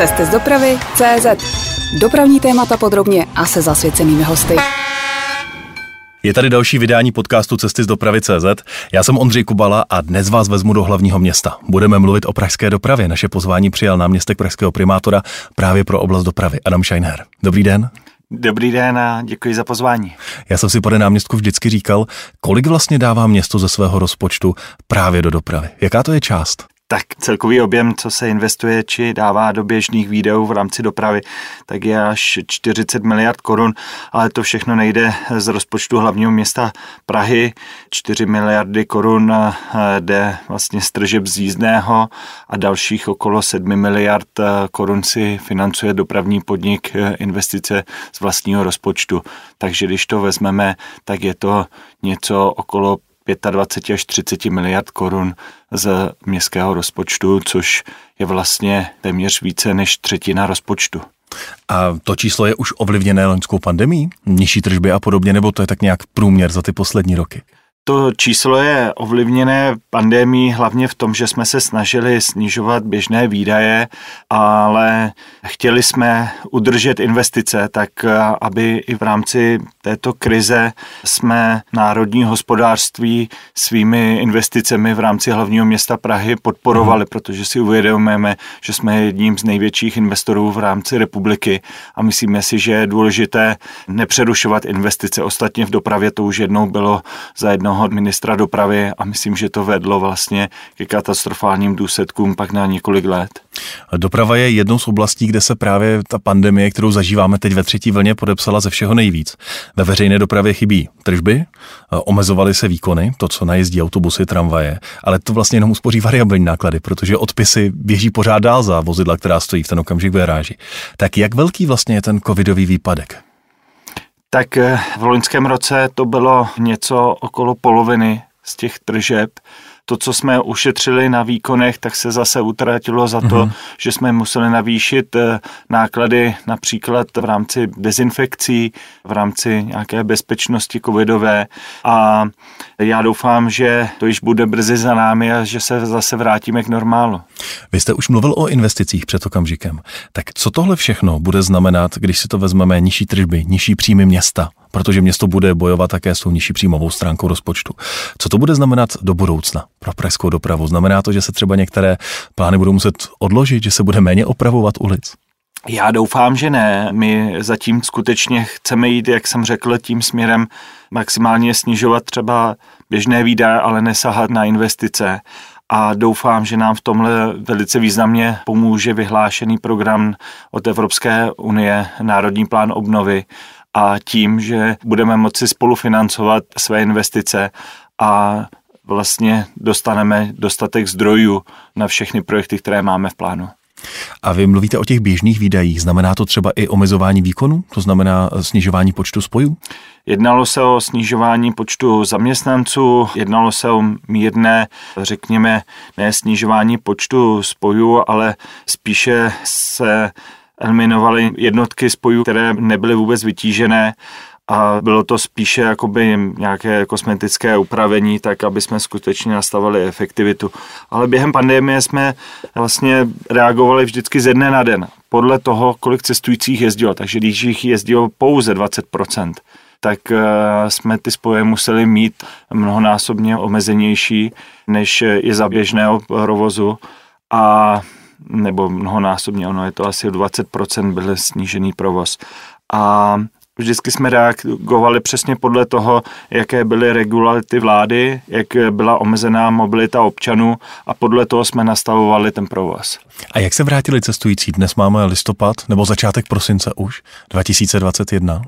Cesty z dopravy CZ. Dopravní témata podrobně a se zasvěcenými hosty. Je tady další vydání podcastu Cesty z dopravy CZ. Já jsem Ondřej Kubala a dnes vás vezmu do hlavního města. Budeme mluvit o pražské dopravě. Naše pozvání přijal náměstek pražského primátora právě pro oblast dopravy Adam Scheinher. Dobrý den. Dobrý den a děkuji za pozvání. Já jsem si, pane náměstku, vždycky říkal, kolik vlastně dává město ze svého rozpočtu právě do dopravy. Jaká to je část? Tak celkový objem, co se investuje či dává do běžných výdajů v rámci dopravy, tak je až 40 miliard korun, ale to všechno nejde z rozpočtu hlavního města Prahy. 4 miliardy korun eh, jde vlastně z tržeb z jízdného a dalších okolo 7 miliard eh, korun si financuje dopravní podnik eh, investice z vlastního rozpočtu. Takže když to vezmeme, tak je to něco okolo 25 až 30 miliard korun z městského rozpočtu, což je vlastně téměř více než třetina rozpočtu. A to číslo je už ovlivněné loňskou pandemí? Nižší tržby a podobně, nebo to je tak nějak průměr za ty poslední roky? To číslo je ovlivněné pandemí hlavně v tom, že jsme se snažili snižovat běžné výdaje, ale chtěli jsme udržet investice, tak aby i v rámci této krize jsme národní hospodářství svými investicemi v rámci hlavního města Prahy podporovali, mm. protože si uvědomujeme, že jsme jedním z největších investorů v rámci republiky a myslíme si, že je důležité nepřerušovat investice. Ostatně v dopravě to už jednou bylo za jednoho jednoho ministra dopravy a myslím, že to vedlo vlastně ke katastrofálním důsledkům pak na několik let. Doprava je jednou z oblastí, kde se právě ta pandemie, kterou zažíváme teď ve třetí vlně, podepsala ze všeho nejvíc. Ve veřejné dopravě chybí tržby, omezovaly se výkony, to, co najezdí autobusy, tramvaje, ale to vlastně jenom uspoří variabilní náklady, protože odpisy běží pořád dál za vozidla, která stojí v ten okamžik v garáži. Tak jak velký vlastně je ten covidový výpadek? Tak eh, v loňském roce to bylo něco okolo poloviny z těch tržeb to, co jsme ušetřili na výkonech, tak se zase utratilo za to, mm-hmm. že jsme museli navýšit eh, náklady například v rámci dezinfekcí, v rámci nějaké bezpečnosti covidové a já doufám, že to již bude brzy za námi a že se zase vrátíme k normálu. Vy jste už mluvil o investicích před okamžikem. Tak co tohle všechno bude znamenat, když si to vezmeme nižší tržby, nižší příjmy města? Protože město bude bojovat také s tou nižší příjmovou stránkou rozpočtu. Co to bude znamenat do budoucna pro pražskou dopravu? Znamená to, že se třeba některé plány budou muset odložit, že se bude méně opravovat ulic? Já doufám, že ne. My zatím skutečně chceme jít, jak jsem řekl, tím směrem maximálně snižovat třeba běžné výdaje, ale nesahat na investice. A doufám, že nám v tomhle velice významně pomůže vyhlášený program od Evropské unie, Národní plán obnovy, a tím, že budeme moci spolufinancovat své investice a vlastně dostaneme dostatek zdrojů na všechny projekty, které máme v plánu. A vy mluvíte o těch běžných výdajích. Znamená to třeba i omezování výkonu? To znamená snižování počtu spojů? Jednalo se o snižování počtu zaměstnanců, jednalo se o mírné, řekněme, ne snižování počtu spojů, ale spíše se eliminovali jednotky spojů, které nebyly vůbec vytížené a bylo to spíše jakoby nějaké kosmetické upravení, tak aby jsme skutečně nastavili efektivitu. Ale během pandemie jsme vlastně reagovali vždycky ze dne na den, podle toho, kolik cestujících jezdilo. Takže když jich jezdilo pouze 20%, tak eh, jsme ty spoje museli mít mnohonásobně omezenější, než je za běžného provozu. A nebo mnohonásobně, ono je to asi o 20% byl snížený provoz. A vždycky jsme reagovali přesně podle toho, jaké byly regularity vlády, jak byla omezená mobilita občanů a podle toho jsme nastavovali ten provoz. A jak se vrátili cestující? Dnes máme listopad nebo začátek prosince už 2021?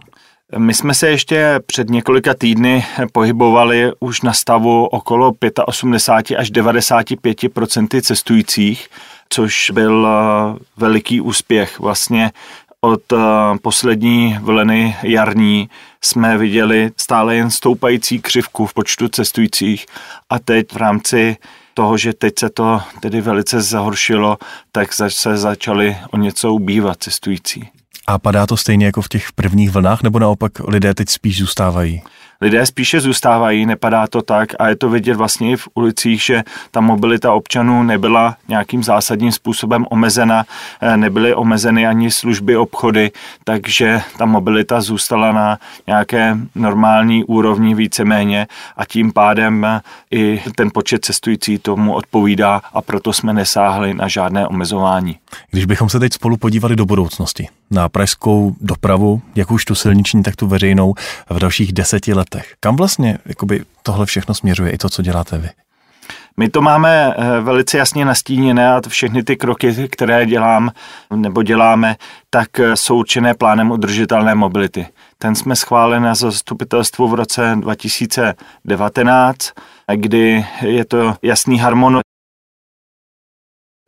My jsme se ještě před několika týdny pohybovali už na stavu okolo 85 až 95% cestujících což byl eh, veliký úspěch. Vlastně od eh, poslední vlny jarní jsme viděli stále jen stoupající křivku v počtu cestujících a teď v rámci toho, že teď se to tedy velice zahoršilo, tak se začali o něco ubývat cestující. A padá to stejně jako v těch prvních vlnách, nebo naopak lidé teď spíš zůstávají? Lidé spíše zůstávají, nepadá to tak a je to vidět vlastně i v ulicích, že ta mobilita občanů nebyla nějakým zásadním způsobem omezena, eh, nebyly omezeny ani služby, obchody, takže ta mobilita zůstala na nějaké normální úrovni víceméně a tím pádem eh, i ten počet cestující tomu odpovídá a proto jsme nesáhli na žádné omezování. Když bychom se teď spolu podívali do budoucnosti, na pražskou dopravu, jak už tu silniční, tak tu veřejnou v dalších deseti letech. Kam vlastně jakoby, tohle všechno směřuje i to, co děláte vy? My to máme eh, velice jasně nastíněné a všechny ty kroky, které dělám nebo děláme, tak eh, jsou určené plánem udržitelné mobility. Ten jsme schválili na zastupitelstvu v roce 2019, kdy je to jasný harmon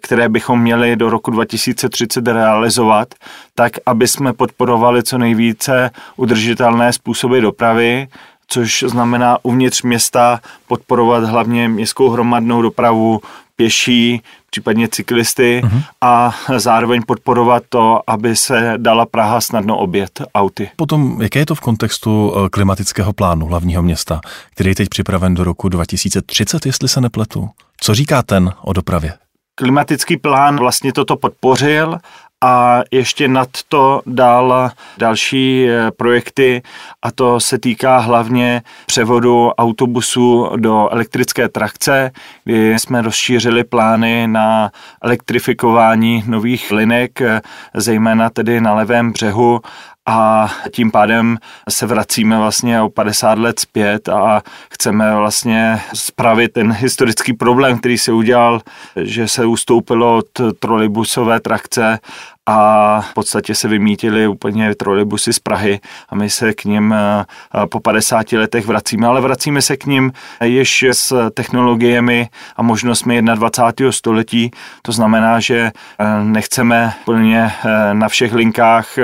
které bychom měli do roku 2030 realizovat, tak aby jsme podporovali co nejvíce udržitelné způsoby dopravy, což znamená uvnitř města podporovat hlavně městskou hromadnou dopravu, pěší, případně cyklisty uh-huh. a zároveň podporovat to, aby se dala Praha snadno obět auty. Potom, jaké je to v kontextu eh, klimatického plánu hlavního města, který je teď připraven do roku 2030, jestli se nepletu? Co říká ten o dopravě? Klimatický plán vlastně toto podpořil a ještě nad to dal další eh, projekty a to se týká hlavně převodu autobusů do elektrické trakce, kdy jsme rozšířili plány na elektrifikování nových linek, eh, zejména tedy na levém břehu a tím pádem se vracíme vlastně o 50 let zpět a chceme vlastně spravit ten historický problém, který se udělal, že se ustoupilo od trolejbusové trakce a v podstatě se vymítili úplně trolejbusy z Prahy a my se k ním eh, po 50 letech vracíme, ale vracíme se k ním již s technologiemi a možnostmi 21. století. To znamená, že eh, nechceme plně eh, na všech linkách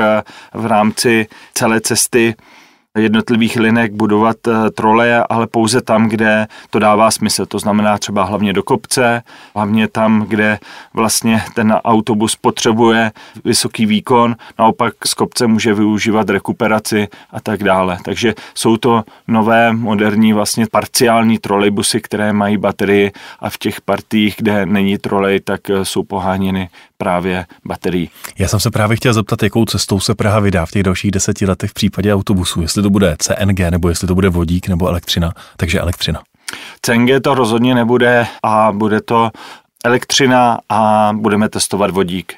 v rámci celé cesty jednotlivých linek budovat eh, troleje, ale pouze tam, kde to dává smysl. To znamená třeba hlavně do kopce, hlavně tam, kde vlastně ten autobus potřebuje vysoký výkon, naopak z kopce může využívat rekuperaci a tak dále. Takže jsou to nové, moderní, vlastně parciální trolejbusy, které mají baterii a v těch partiích, kde není trolej, tak eh, jsou poháněny právě baterií. Já jsem se právě chtěl zeptat, jakou cestou se Praha vydá v těch dalších deseti letech v případě autobusu. Jestli to bude CNG, nebo jestli to bude vodík, nebo elektřina. Takže elektřina. CNG to rozhodně nebude a bude to elektřina a budeme testovat vodík.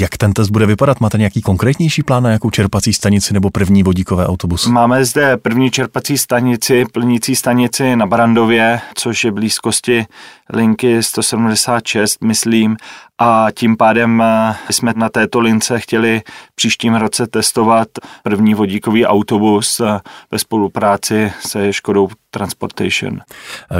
Jak ten test bude vypadat? Máte nějaký konkrétnější plán na jakou čerpací stanici nebo první vodíkové autobus? Máme zde první čerpací stanici, plnící stanici na Barandově, což je blízkosti linky 176, myslím, a tím pádem eh, jsme na této lince chtěli příštím roce testovat první vodíkový autobus eh, ve spolupráci se Škodou Transportation.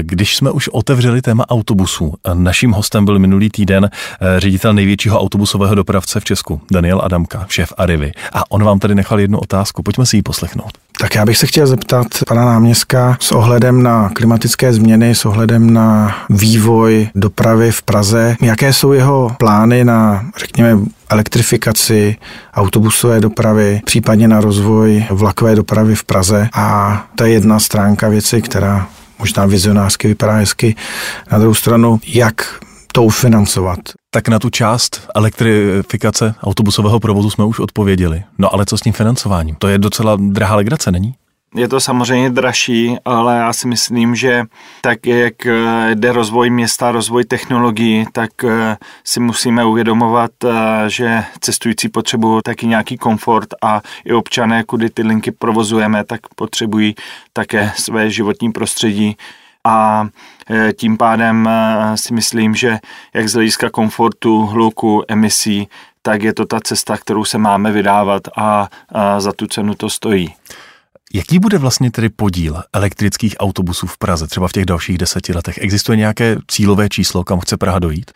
Když jsme už otevřeli téma autobusů, naším hostem byl minulý týden eh, ředitel největšího autobusového dopravce v Česku, Daniel Adamka, šéf Arivy. A on vám tady nechal jednu otázku, pojďme si ji poslechnout. Tak já bych se chtěl zeptat pana náměstka s ohledem na klimatické změny, s ohledem na vývoj dopravy v Praze. Jaké jsou jeho plány na, řekněme, elektrifikaci autobusové dopravy, případně na rozvoj vlakové dopravy v Praze. A to je jedna stránka věci, která možná vizionářsky vypadá hezky. Na druhou stranu, jak to ufinancovat. Tak na tu část elektrifikace autobusového provozu jsme už odpověděli. No ale co s tím financováním? To je docela drahá legrace, není? Je to samozřejmě dražší, ale já si myslím, že tak jak eh, jde rozvoj města, rozvoj technologií, tak eh, si musíme uvědomovat, eh, že cestující potřebují taky nějaký komfort a i občané, kudy ty linky provozujeme, tak potřebují také své životní prostředí a tím pádem si myslím, že jak z hlediska komfortu, hluku, emisí, tak je to ta cesta, kterou se máme vydávat a, a za tu cenu to stojí. Jaký bude vlastně tedy podíl elektrických autobusů v Praze, třeba v těch dalších deseti letech? Existuje nějaké cílové číslo, kam chce Praha dojít?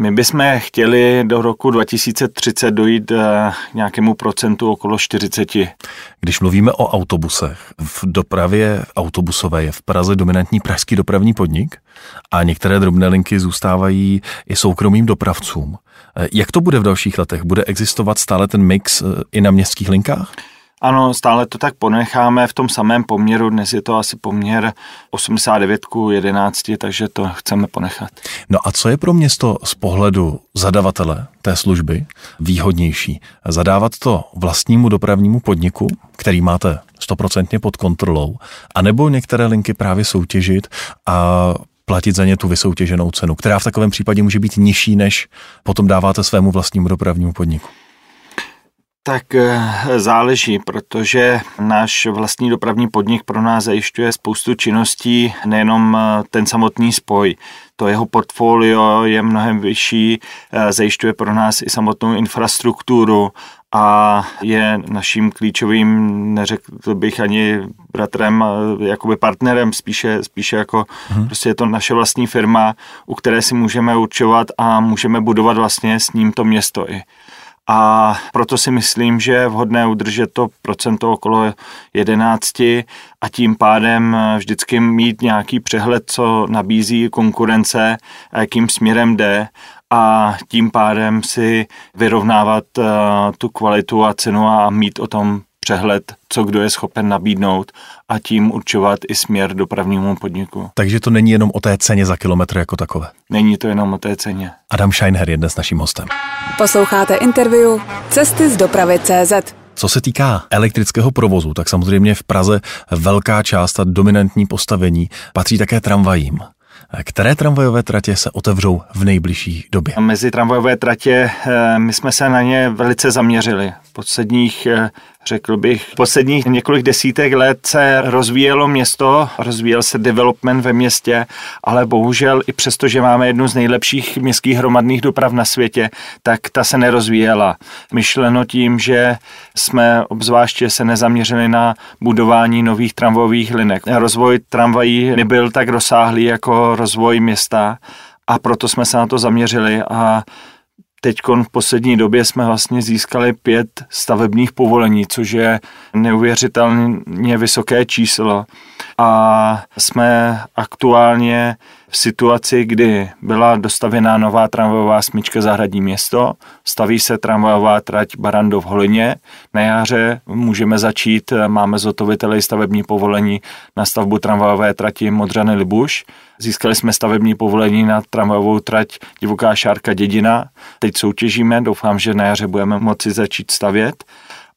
My bychom chtěli do roku 2030 dojít eh, k nějakému procentu okolo 40. Když mluvíme o autobusech, v dopravě autobusové je v Praze dominantní pražský dopravní podnik a některé drobné linky zůstávají i soukromým dopravcům. Eh, jak to bude v dalších letech? Bude existovat stále ten mix eh, i na městských linkách? Ano, stále to tak ponecháme v tom samém poměru. Dnes je to asi poměr 89 k 11, takže to chceme ponechat. No a co je pro město z pohledu zadavatele té služby výhodnější? Zadávat to vlastnímu dopravnímu podniku, který máte stoprocentně pod kontrolou, anebo některé linky právě soutěžit a platit za ně tu vysoutěženou cenu, která v takovém případě může být nižší, než potom dáváte svému vlastnímu dopravnímu podniku? Tak eh, záleží, protože náš vlastní dopravní podnik pro nás zajišťuje spoustu činností, nejenom eh, ten samotný spoj. To jeho portfolio je mnohem vyšší, eh, zajišťuje pro nás i samotnou infrastrukturu a je naším klíčovým, neřekl bych ani bratrem, jakoby partnerem, spíše, spíše jako hmm. prostě je to naše vlastní firma, u které si můžeme určovat a můžeme budovat vlastně s ním to město i a proto si myslím, že je vhodné udržet to procento okolo 11 a tím pádem vždycky mít nějaký přehled, co nabízí konkurence a jakým směrem jde a tím pádem si vyrovnávat uh, tu kvalitu a cenu a mít o tom přehled, co kdo je schopen nabídnout a tím určovat i směr dopravnímu podniku. Takže to není jenom o té ceně za kilometr jako takové. Není to jenom o té ceně. Adam Scheinher je dnes naším hostem. Posloucháte interview Cesty z dopravy CZ. Co se týká elektrického provozu, tak samozřejmě v Praze velká část a dominantní postavení patří také tramvajím. Které tramvajové tratě se otevřou v nejbližší době? Mezi tramvajové tratě eh, my jsme se na ně velice zaměřili. V posledních eh, řekl bych. Posledních několik desítek let se rozvíjelo město, rozvíjel se development ve městě, ale bohužel i přesto, že máme jednu z nejlepších městských hromadných doprav na světě, tak ta se nerozvíjela. Myšleno tím, že jsme obzvláště se nezaměřili na budování nových tramvajových linek. Rozvoj tramvají nebyl tak rozsáhlý jako rozvoj města a proto jsme se na to zaměřili a Teď v poslední době jsme vlastně získali pět stavebních povolení, což je neuvěřitelně vysoké číslo. A jsme aktuálně v situaci, kdy byla dostavěná nová tramvajová smyčka Zahradní město, staví se tramvajová trať Barandov Holině. Na jaře můžeme začít, máme zhotoviteli stavební povolení na stavbu tramvajové trati Modřany Libuš. Získali jsme stavební povolení na tramvajovou trať Divoká šárka Dědina. Teď soutěžíme, doufám, že na jaře budeme moci začít stavět.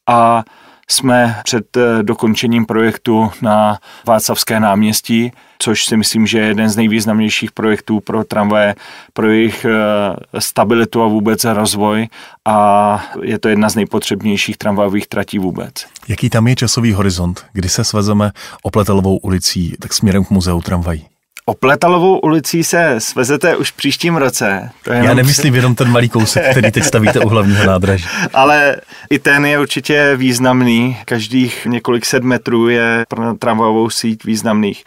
A jsme před eh, dokončením projektu na Václavské náměstí, což si myslím, že je jeden z nejvýznamnějších projektů pro tramvaje, pro jejich eh, stabilitu a vůbec rozvoj a je to jedna z nejpotřebnějších tramvajových tratí vůbec. Jaký tam je časový horizont, kdy se svezeme Opletelovou ulicí tak směrem k muzeu tramvají? Opletalovou ulicí se svezete už příštím roce. To je Já nemyslím jenom ten malý kousek, který teď stavíte u hlavního nádraží. Ale i ten je určitě významný. Každých několik set metrů je pro tramvajovou síť významných.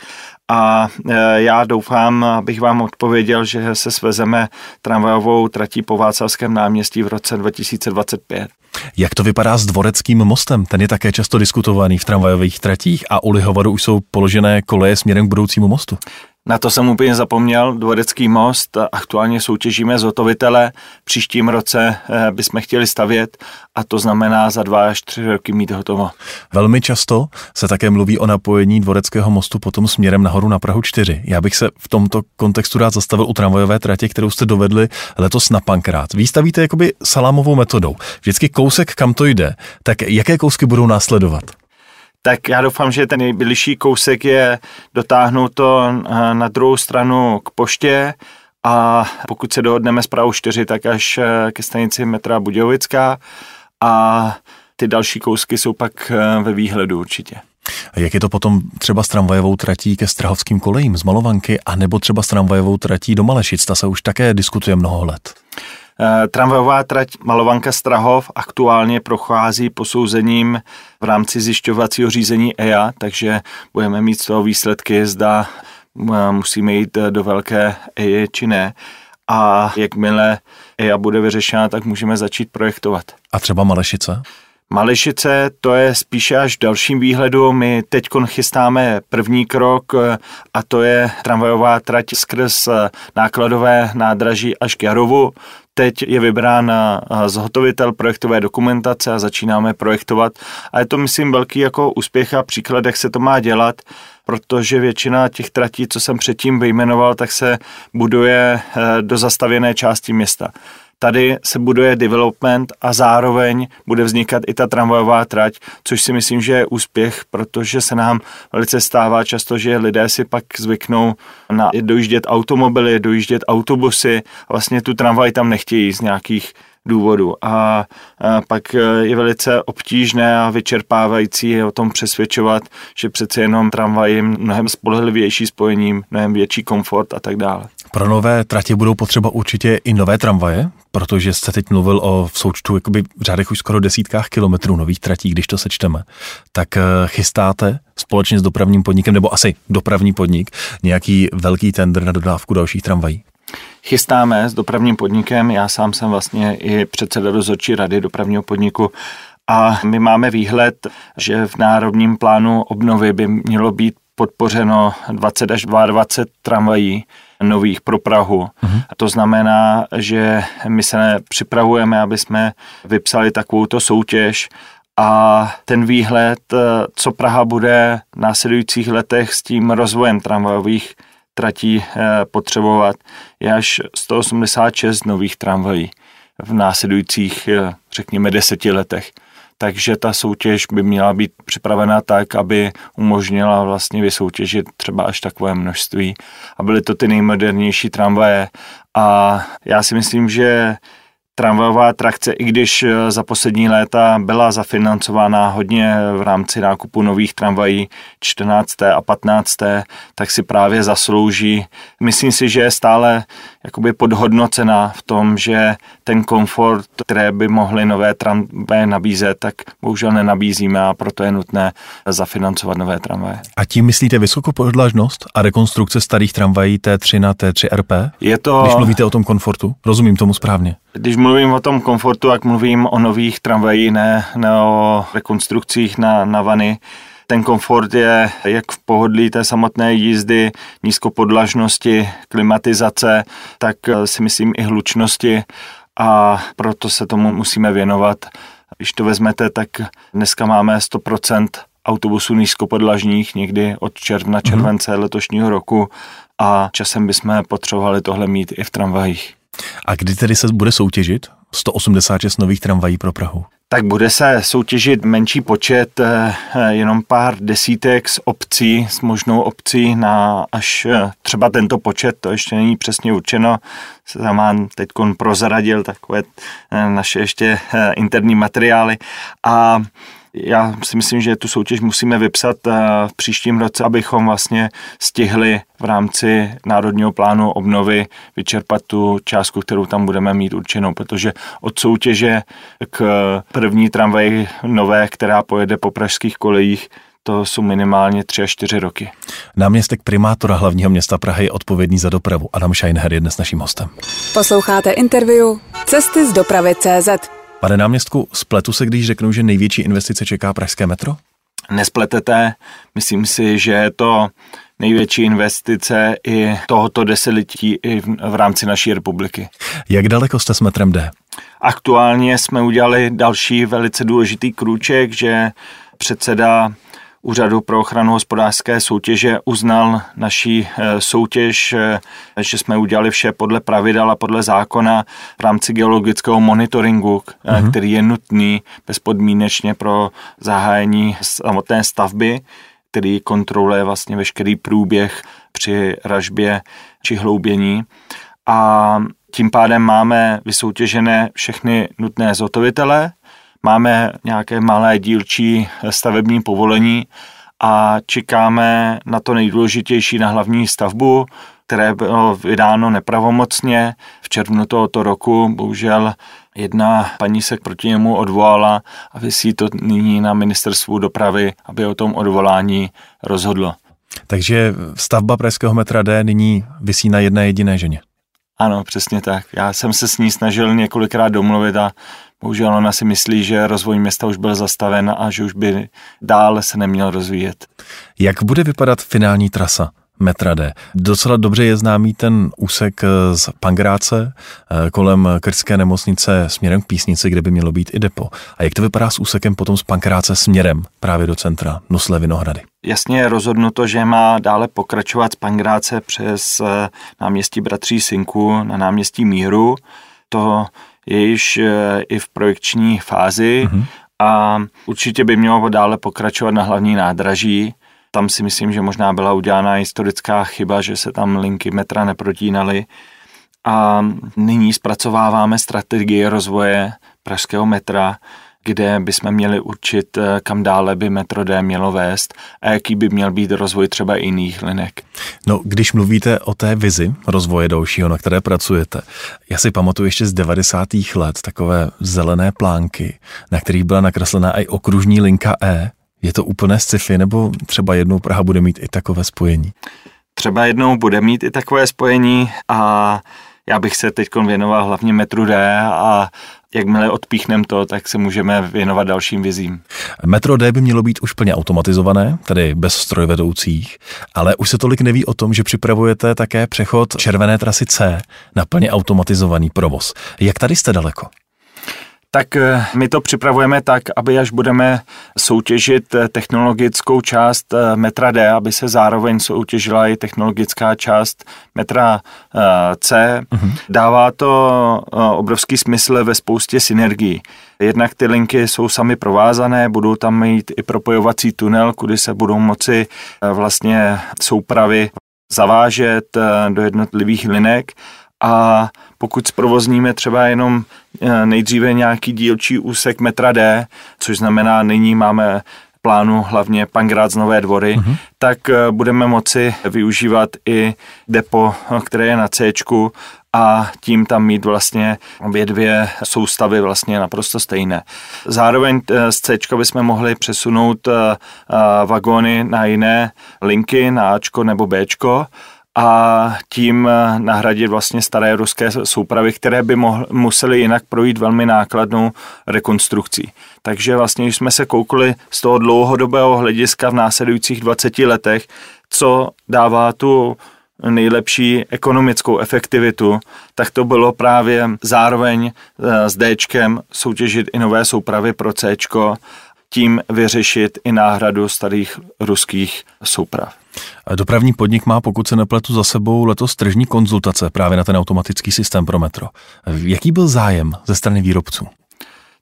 A e, já doufám, abych vám odpověděl, že se svezeme tramvajovou tratí po Václavském náměstí v roce 2025. Jak to vypadá s dvoreckým mostem? Ten je také často diskutovaný v tramvajových tratích a u Lihovaru už jsou položené koleje směrem k budoucímu mostu. Na to jsem úplně zapomněl, Dvorecký most, aktuálně soutěžíme zhotovitele, příštím roce eh, bychom chtěli stavět a to znamená za dva až tři roky mít hotovo. Velmi často se také mluví o napojení Dvoreckého mostu potom směrem nahoru na Prahu 4. Já bych se v tomto kontextu rád zastavil u tramvajové tratě, kterou jste dovedli letos na Pankrát. Vy jakoby salámovou metodou. Vždycky kousek, kam to jde, tak jaké kousky budou následovat? Tak já doufám, že ten nejbližší kousek je dotáhnout to eh, na druhou stranu k poště a pokud se dohodneme s Prahu 4, tak až eh, ke stanici metra Budějovická a ty další kousky jsou pak eh, ve výhledu určitě. A jak je to potom třeba s tramvajovou tratí ke Strahovským kolejím z Malovanky, anebo třeba s tramvajovou tratí do Malešic? Ta se už také diskutuje mnoho let. Eh, tramvajová trať Malovanka Strahov aktuálně prochází posouzením v rámci zjišťovacího řízení EIA, takže budeme mít z toho výsledky, zda eh, musíme jít eh, do velké EIA či ne. A jakmile EIA bude vyřešena, tak můžeme začít projektovat. A třeba Malešice? Malešice to je spíše až v dalším výhledu. My teď chystáme první krok a to je tramvajová trať skrz nákladové nádraží až k Jarovu. Teď je vybrán zhotovitel projektové dokumentace a začínáme projektovat. A je to, myslím, velký jako úspěch a příklad, jak se to má dělat, protože většina těch tratí, co jsem předtím vyjmenoval, tak se buduje eh, do zastavěné části města. Tady se buduje development a zároveň bude vznikat i ta tramvajová trať, což si myslím, že je úspěch, protože se nám velice stává často, že lidé si pak zvyknou na dojíždět automobily, dojíždět autobusy a vlastně tu tramvaj tam nechtějí z nějakých důvodů. A, a pak je velice obtížné a vyčerpávající o tom přesvědčovat, že přece jenom tramvaj je mnohem spolehlivější spojení, mnohem větší komfort a tak dále. Pro nové tratě budou potřeba určitě i nové tramvaje, protože jste teď mluvil o v součtu jakoby v řádech už skoro desítkách kilometrů nových tratí, když to sečteme. Tak eh, chystáte společně s dopravním podnikem, nebo asi dopravní podnik, nějaký velký tender na dodávku dalších tramvají? Chystáme s dopravním podnikem, já sám jsem vlastně i předseda dozorčí rady dopravního podniku a my máme výhled, že v národním plánu obnovy by mělo být podpořeno 20 až 22 tramvají nových pro Prahu. Uh-huh. A to znamená, že my se připravujeme, aby jsme vypsali takovouto soutěž a ten výhled, co Praha bude v následujících letech s tím rozvojem tramvajových tratí eh, potřebovat, je až 186 nových tramvají v následujících, eh, řekněme, deseti letech takže ta soutěž by měla být připravena tak, aby umožnila vlastně vysoutěžit třeba až takové množství. A byly to ty nejmodernější tramvaje. A já si myslím, že tramvajová trakce, i když eh, za poslední léta byla zafinancována hodně v rámci nákupu nových tramvají 14. a 15. tak si právě zaslouží. Myslím si, že je stále jakoby podhodnocená v tom, že ten komfort, které by mohly nové tramvaje nabízet, tak bohužel nenabízíme a proto je nutné zafinancovat nové tramvaje. A tím myslíte vysokopodlažnost a rekonstrukce starých tramvají T3 na T3 RP? Je to... Když mluvíte o tom komfortu, rozumím tomu správně. Když mluvím o tom komfortu, jak mluvím o nových tramvajích, ne, ne o rekonstrukcích na, na vany, ten komfort je jak v pohodlí té samotné jízdy, nízkopodlažnosti, klimatizace, tak eh, si myslím i hlučnosti a proto se tomu musíme věnovat. Když to vezmete, tak dneska máme 100% autobusů nízkopodlažních někdy od června, mhm. července mm-hmm. letošního roku a časem bychom potřebovali tohle mít i v tramvajích. A kdy tedy se bude soutěžit 186 nových tramvají pro Prahu? Tak bude se soutěžit menší počet, eh, jenom pár desítek z obcí, s možnou obcí na až eh, třeba tento počet, to ještě není přesně určeno. Tam teď prozradil takové eh, naše ještě interní materiály a já si myslím, že tu soutěž musíme vypsat eh, v příštím roce, abychom vlastně stihli v rámci Národního plánu obnovy vyčerpat tu částku, kterou tam budeme mít určenou, protože od soutěže k první tramvaji nové, která pojede po pražských kolejích, to jsou minimálně tři až čtyři roky. Náměstek primátora hlavního města Prahy je odpovědný za dopravu. Adam Scheinher je dnes naším hostem. Posloucháte interview Cesty z dopravy CZ. Pane náměstku, spletu se, když řeknu, že největší investice čeká Pražské metro? Nespletete, myslím si, že je to největší investice i tohoto desetiletí i v rámci naší republiky. Jak daleko jste s metrem D? Aktuálně jsme udělali další velice důležitý krůček, že předseda Úřadu pro ochranu hospodářské soutěže uznal naší eh, soutěž, eh, že jsme udělali vše podle pravidel a podle zákona v rámci geologického monitoringu, uh-huh. který je nutný bezpodmínečně pro zahájení samotné stavby, který kontroluje vlastně veškerý průběh při ražbě či hloubění. A tím pádem máme vysoutěžené všechny nutné zhotovitele, Máme nějaké malé dílčí stavební povolení a čekáme na to nejdůležitější na hlavní stavbu, které bylo vydáno nepravomocně v červnu tohoto roku. Bohužel jedna paní se proti němu odvolala a vysí to nyní na ministerstvu dopravy, aby o tom odvolání rozhodlo. Takže stavba Pražského metra D nyní vysí na jedné jediné ženě. Ano, přesně tak. Já jsem se s ní snažil několikrát domluvit a bohužel ona si myslí, že rozvoj města už byl zastaven a že už by dál se neměl rozvíjet. Jak bude vypadat finální trasa? Metra D. Docela dobře je známý ten úsek z Pangráce kolem Krské nemocnice směrem k Písnici, kde by mělo být i depo. A jak to vypadá s úsekem potom z Pankráce směrem právě do centra Nusle Vinohrady? Jasně je rozhodnuto, že má dále pokračovat z Pangráce přes eh, náměstí Bratří Sinku na náměstí Míru. To je již eh, i v projekční fázi mm-hmm. a určitě by mělo dále pokračovat na hlavní nádraží tam si myslím, že možná byla udělána historická chyba, že se tam linky metra neprotínaly. A nyní zpracováváme strategii rozvoje pražského metra, kde bychom měli určit, eh, kam dále by metro D mělo vést a jaký by měl být rozvoj třeba jiných linek. No, když mluvíte o té vizi rozvoje dalšího, na které pracujete, já si pamatuju ještě z 90. let takové zelené plánky, na kterých byla nakreslená i okružní linka E, je to úplné sci-fi, nebo třeba jednou Praha bude mít i takové spojení? Třeba jednou bude mít i takové spojení a já bych se teď věnoval hlavně metru D a jakmile odpíchnem to, tak se můžeme věnovat dalším vizím. Metro D by mělo být už plně automatizované, tedy bez strojvedoucích, ale už se tolik neví o tom, že připravujete také přechod červené trasy C na plně automatizovaný provoz. Jak tady jste daleko? Tak eh, my to připravujeme tak, aby až budeme soutěžit eh, technologickou část eh, metra D, aby se zároveň soutěžila i technologická část metra C. Uh-huh. Dává to obrovský smysl ve spoustě synergií. Jednak ty linky jsou sami provázané, budou tam mít i propojovací tunel, kudy se budou moci vlastně soupravy zavážet do jednotlivých linek a pokud zprovozníme třeba jenom nejdříve nějaký dílčí úsek metra D, což znamená nyní máme plánu hlavně Pangrác Nové dvory, uh-huh. tak eh, budeme moci využívat i depo, které je na C a tím tam mít vlastně obě dvě soustavy vlastně naprosto stejné. Zároveň eh, z C bychom mohli přesunout vagóny na jiné linky, na Ačko nebo Bčko, a tím eh, nahradit vlastně staré ruské soupravy, které by mohl, musely jinak projít velmi nákladnou rekonstrukcí. Takže vlastně, když jsme se koukli z toho dlouhodobého hlediska v následujících 20 letech, co dává tu nejlepší ekonomickou efektivitu, tak to bylo právě zároveň eh, s D soutěžit i nové soupravy pro C, tím vyřešit i náhradu starých ruských souprav. Dopravní podnik má, pokud se nepletu, za sebou letos tržní konzultace právě na ten automatický systém pro metro. Jaký byl zájem ze strany výrobců?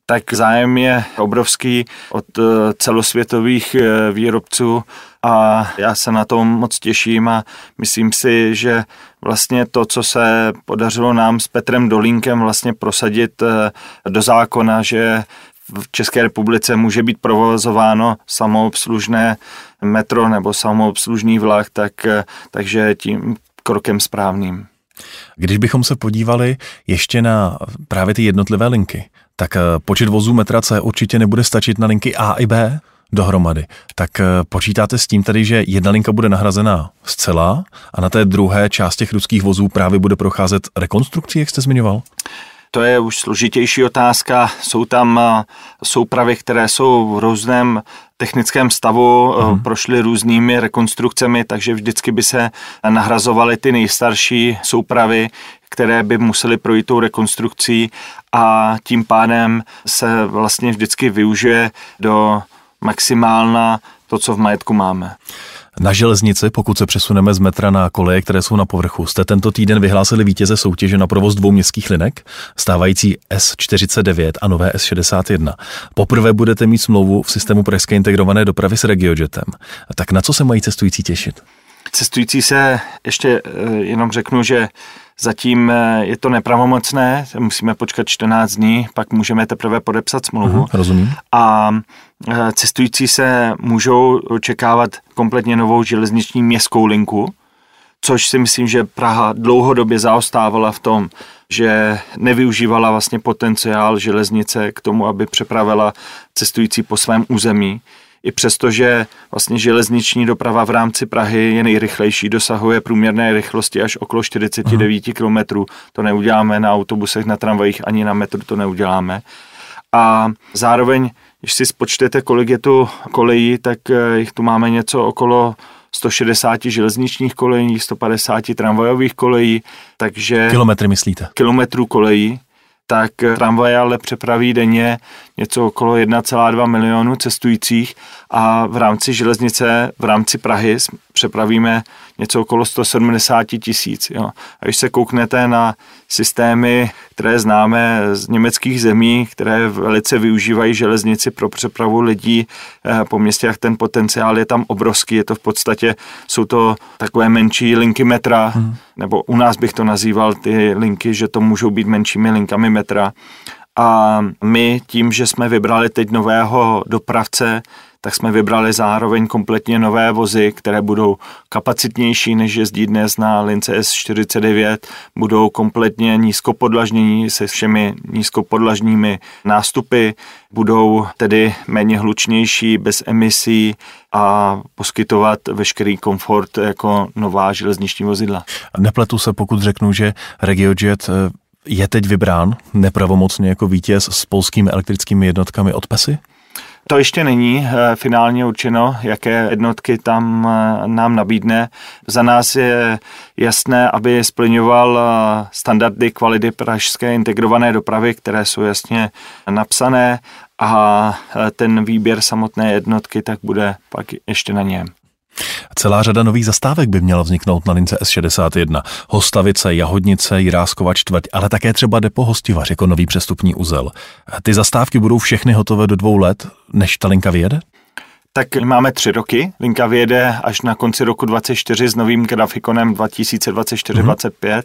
tak zájem je obrovský od eh, celosvětových eh, výrobců a já se na tom moc těším a myslím si, že vlastně to, co se podařilo nám s Petrem Dolínkem vlastně prosadit eh, do zákona, že v České republice může být provozováno samoobslužné metro nebo samoobslužný vlak, tak, takže tím krokem správným. Když bychom se podívali ještě na právě ty jednotlivé linky, tak eh, počet vozů metra C určitě nebude stačit na linky A i B dohromady. Tak eh, počítáte s tím tedy, že jedna linka bude nahrazena zcela a na té druhé část těch ruských vozů právě bude procházet rekonstrukcí, jak jste zmiňoval? to je už složitější otázka. Jsou tam eh, soupravy, které jsou v různém technickém stavu, uh-huh. prošly různými rekonstrukcemi, takže vždycky by se nahrazovaly ty nejstarší soupravy, které by musely projít tou rekonstrukcí a tím pádem se vlastně vždycky využije do maximálna to, co v majetku máme. Na železnici, pokud se přesuneme z metra na koleje, které jsou na povrchu, jste tento týden vyhlásili vítěze soutěže na provoz dvou městských linek, stávající S49 a nové S61. Poprvé budete mít smlouvu v systému pražské integrované dopravy s RegioJetem. Tak na co se mají cestující těšit? Cestující se, ještě eh, jenom řeknu, že Zatím eh, je to nepravomocné, musíme počkat 14 dní, pak můžeme teprve podepsat smlouvu. Uh-huh, rozumím. A eh, cestující se můžou očekávat kompletně novou železniční městskou linku, což si myslím, že Praha dlouhodobě zaostávala v tom, že nevyužívala vlastně potenciál železnice k tomu, aby přepravila cestující po svém území. I přesto, že vlastně železniční doprava v rámci Prahy je nejrychlejší, dosahuje průměrné rychlosti až okolo 49 km. To neuděláme na autobusech, na tramvajích, ani na metru to neuděláme. A zároveň, když si spočtete, kolik je tu kolejí, tak eh, jich tu máme něco okolo 160 železničních kolejí, 150 tramvajových kolejí, takže... Kilometry myslíte? Kilometrů kolejí tak tramvaje ale přepraví denně něco okolo 1,2 milionu cestujících a v rámci železnice, v rámci Prahy přepravíme něco okolo 170 tisíc. A když se kouknete na systémy, které známe z německých zemí, které velice využívají železnici pro přepravu lidí eh, po městě, jak ten potenciál je tam obrovský. Je to v podstatě, jsou to takové menší linky metra, hmm. nebo u nás bych to nazýval ty linky, že to můžou být menšími linkami metra. A my tím, že jsme vybrali teď nového dopravce, tak jsme vybrali zároveň kompletně nové vozy, které budou kapacitnější, než jezdí dnes na lince S49, budou kompletně nízkopodlažnění se všemi nízkopodlažními nástupy, budou tedy méně hlučnější, bez emisí a poskytovat veškerý komfort jako nová železniční vozidla. Nepletu se, pokud řeknu, že RegioJet eh, je teď vybrán nepravomocně jako vítěz s polskými elektrickými jednotkami od PESy? To ještě není eh, finálně určeno, jaké jednotky tam eh, nám nabídne. Za nás je jasné, aby splňoval eh, standardy kvality pražské integrované dopravy, které jsou jasně napsané a ten výběr samotné jednotky tak bude pak ještě na něm. Celá řada nových zastávek by měla vzniknout na lince S61. Hostavice, Jahodnice, Jiráskova čtvrť, ale také třeba depo Hostivař jako nový přestupní uzel. Ty zastávky budou všechny hotové do dvou let, než ta linka vyjede? Tak máme tři roky. Linka vyjede až na konci roku 2024 s novým grafikonem 2024-2025, mm-hmm.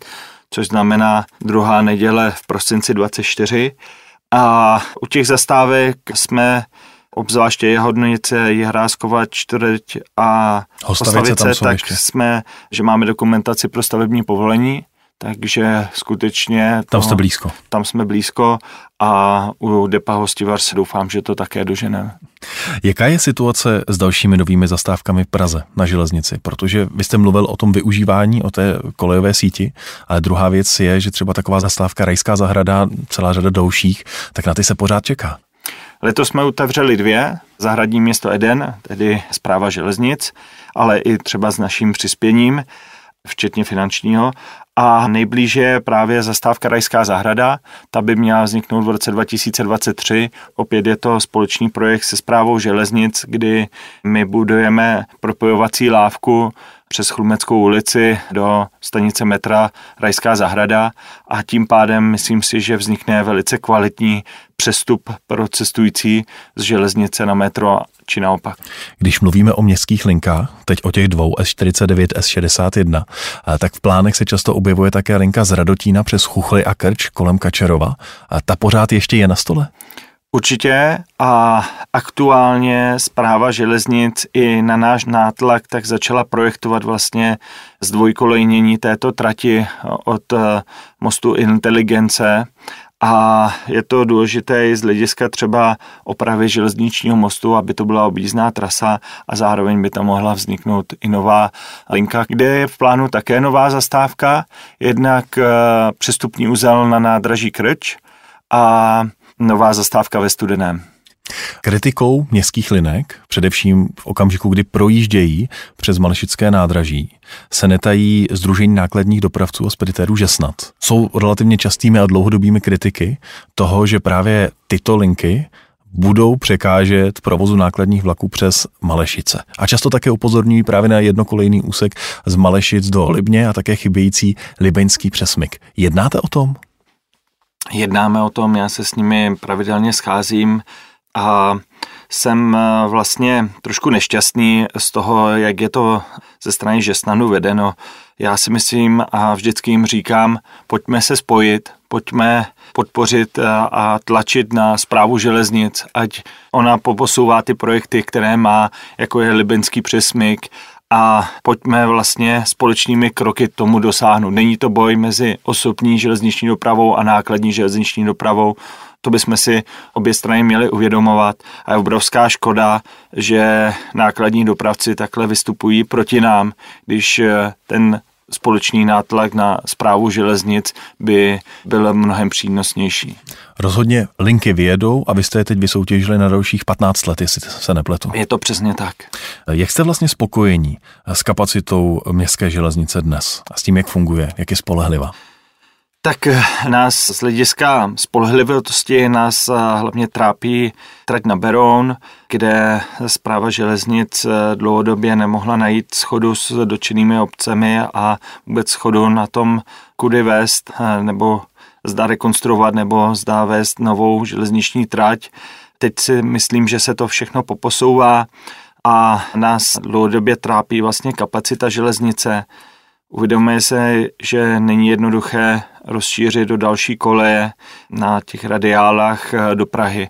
což znamená druhá neděle v prosinci 24. A u těch zastávek jsme obzvláště Jehodnice, Jihráskova čtvrť a Hostavice, Hostavice tak ještě. jsme, že máme dokumentaci pro stavební povolení, takže skutečně... To, tam jste blízko. Tam jsme blízko a u Depa Hostivar se doufám, že to také doženeme. Jaká je situace s dalšími novými zastávkami v Praze na železnici? Protože vy jste mluvil o tom využívání, o té kolejové síti, ale druhá věc je, že třeba taková zastávka Rajská zahrada, celá řada dalších, tak na ty se pořád čeká. Letos jsme otevřeli dvě, zahradní město Eden, tedy zpráva železnic, ale i třeba s naším přispěním, včetně finančního. A nejblíže je právě zastávka Rajská zahrada, ta by měla vzniknout v roce 2023. Opět je to společný projekt se zprávou železnic, kdy my budujeme propojovací lávku přes Chlumeckou ulici do stanice metra Rajská zahrada a tím pádem myslím si, že vznikne velice kvalitní přestup pro cestující z železnice na metro či naopak. Když mluvíme o městských linkách, teď o těch dvou S49, S61, tak v plánech se často objevuje také linka z Radotína přes Chuchly a Krč kolem Kačerova. A ta pořád ještě je na stole? Určitě a aktuálně zpráva železnic i na náš nátlak tak začala projektovat vlastně zdvojkolejnění této trati od eh, mostu inteligence. A je to důležité i z hlediska třeba opravy železničního mostu, aby to byla objízdná trasa a zároveň by tam mohla vzniknout i nová linka, kde je v plánu také nová zastávka, jednak eh, přestupní úzel na nádraží Krč a nová zastávka ve Studeném. Kritikou městských linek, především v okamžiku, kdy projíždějí přes Malešické nádraží, se netají Združení nákladních dopravců a speditérů Žesnat. Jsou relativně častými a dlouhodobými kritiky toho, že právě tyto linky budou překážet provozu nákladních vlaků přes Malešice. A často také upozorňují právě na jednokolejný úsek z Malešic do Libně a také chybějící libeňský přesmyk. Jednáte o tom? Jednáme o tom, já se s nimi pravidelně scházím a jsem eh, vlastně trošku nešťastný z toho, jak je to ze strany Žesnanu vedeno. Já si myslím a vždycky jim říkám, pojďme se spojit, pojďme podpořit eh, a tlačit na zprávu železnic, ať ona poposouvá ty projekty, které má, jako je Libenský přesmyk a pojďme vlastně společnými kroky tomu dosáhnout. Není to boj mezi osobní železniční dopravou a nákladní železniční dopravou. To bychom si obě strany měli uvědomovat a je obrovská škoda, že nákladní dopravci takhle vystupují proti nám, když eh, ten společný nátlak na zprávu železnic by byl mnohem přínosnější. Rozhodně linky vyjedou a vy jste je teď vysoutěžili na dalších 15 let, jestli se nepletu. Je to přesně tak. Jak jste vlastně spokojení s kapacitou městské železnice dnes a s tím, jak funguje, jak je spolehlivá? Tak eh, nás z hlediska spolehlivosti nás eh, hlavně trápí trať na Beroun, kde zpráva železnic eh, dlouhodobě nemohla najít schodu s dočinnými obcemi a vůbec schodu na tom, kudy vést nebo zda rekonstruovat nebo zda vést novou železniční trať. Teď si myslím, že se to všechno poposouvá a nás dlouhodobě trápí vlastně kapacita železnice. Uvědomuje se, že není jednoduché rozšířit do další koleje na těch radiálách eh, do Prahy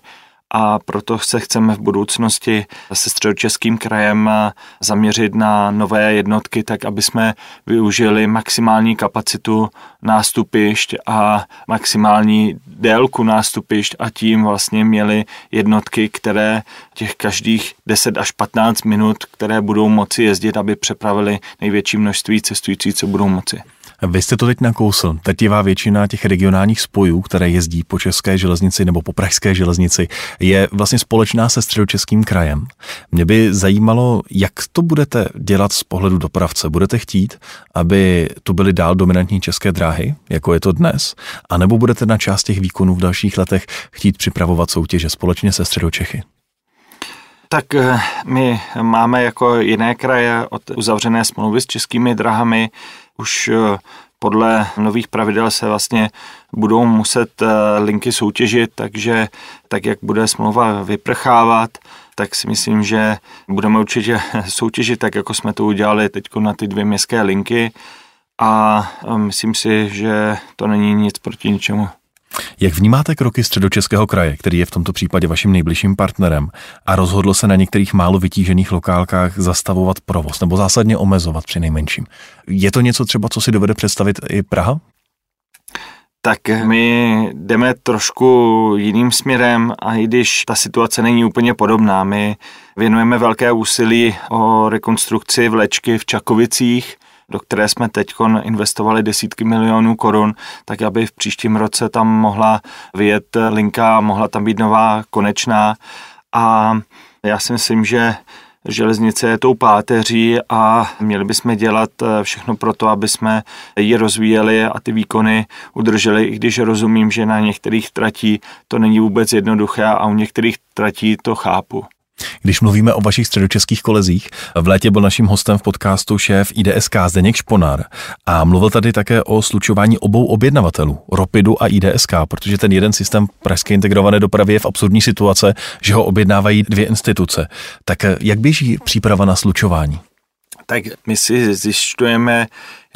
a proto se chceme v budoucnosti se středočeským krajem eh, zaměřit na nové jednotky, tak aby jsme využili maximální kapacitu nástupišť a maximální délku nástupišť a tím vlastně měli jednotky, které těch každých 10 až 15 minut, které budou moci jezdit, aby přepravili největší množství cestujících, co budou moci. Vy jste to teď nakousl. Drtivá většina těch regionálních spojů, které jezdí po české železnici nebo po pražské železnici, je vlastně společná se středočeským krajem. Mě by zajímalo, jak to budete dělat z pohledu dopravce. Budete chtít, aby tu byly dál dominantní české dráhy, jako je to dnes, a nebo budete na část těch výkonů v dalších letech chtít připravovat soutěže společně se středočechy? Tak eh, my máme jako jiné kraje od uzavřené smlouvy s českými drahami už eh, podle nových pravidel se vlastně budou muset eh, linky soutěžit, takže tak, jak bude smlouva vyprchávat, tak si myslím, že budeme určitě soutěžit tak, jako jsme to udělali teď na ty dvě městské linky a myslím si, že to není nic proti ničemu. Jak vnímáte kroky středočeského kraje, který je v tomto případě vaším nejbližším partnerem a rozhodl se na některých málo vytížených lokálkách zastavovat provoz nebo zásadně omezovat při nejmenším? Je to něco třeba, co si dovede představit i Praha? Tak my jdeme trošku jiným směrem a i když ta situace není úplně podobná, my věnujeme velké úsilí o rekonstrukci vlečky v Čakovicích, do které jsme teď investovali desítky milionů korun, tak aby v příštím roce tam mohla vyjet linka, mohla tam být nová konečná. A já si myslím, že železnice je tou páteří a měli bychom dělat eh, všechno pro to, aby jsme ji rozvíjeli a ty výkony udrželi, i když rozumím, že na některých tratí to není vůbec jednoduché a u některých tratí to chápu. Když mluvíme o vašich středočeských kolezích, v létě byl naším hostem v podcastu šéf IDSK Zdeněk Šponár a mluvil tady také o slučování obou objednavatelů, Ropidu a IDSK, protože ten jeden systém pražské integrované dopravy je v absurdní situace, že ho objednávají dvě instituce. Tak jak běží příprava na slučování? Tak my si zjišťujeme,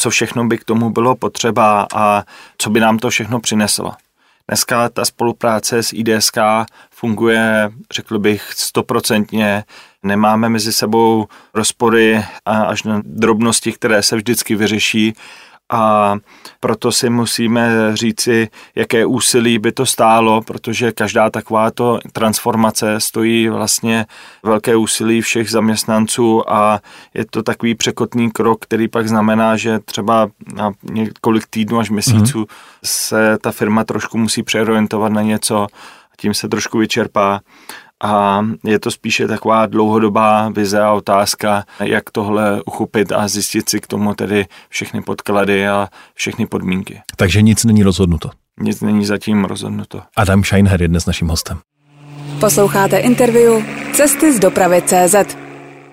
co všechno by k tomu bylo potřeba a co by nám to všechno přineslo. Dneska ta spolupráce s IDSK funguje, řekl bych, stoprocentně. Nemáme mezi sebou rozpory až na drobnosti, které se vždycky vyřeší a proto si musíme říci, jaké úsilí by to stálo, protože každá takováto transformace stojí vlastně velké úsilí všech zaměstnanců a je to takový překotný krok, který pak znamená, že třeba na několik týdnů až měsíců mm-hmm. se ta firma trošku musí přeorientovat na něco a tím se trošku vyčerpá a je to spíše taková dlouhodobá vize a otázka, jak tohle uchopit a zjistit si k tomu tedy všechny podklady a všechny podmínky. Takže nic není rozhodnuto. Nic není zatím rozhodnuto. Adam Scheinher je dnes naším hostem. Posloucháte interview Cesty z dopravy CZ.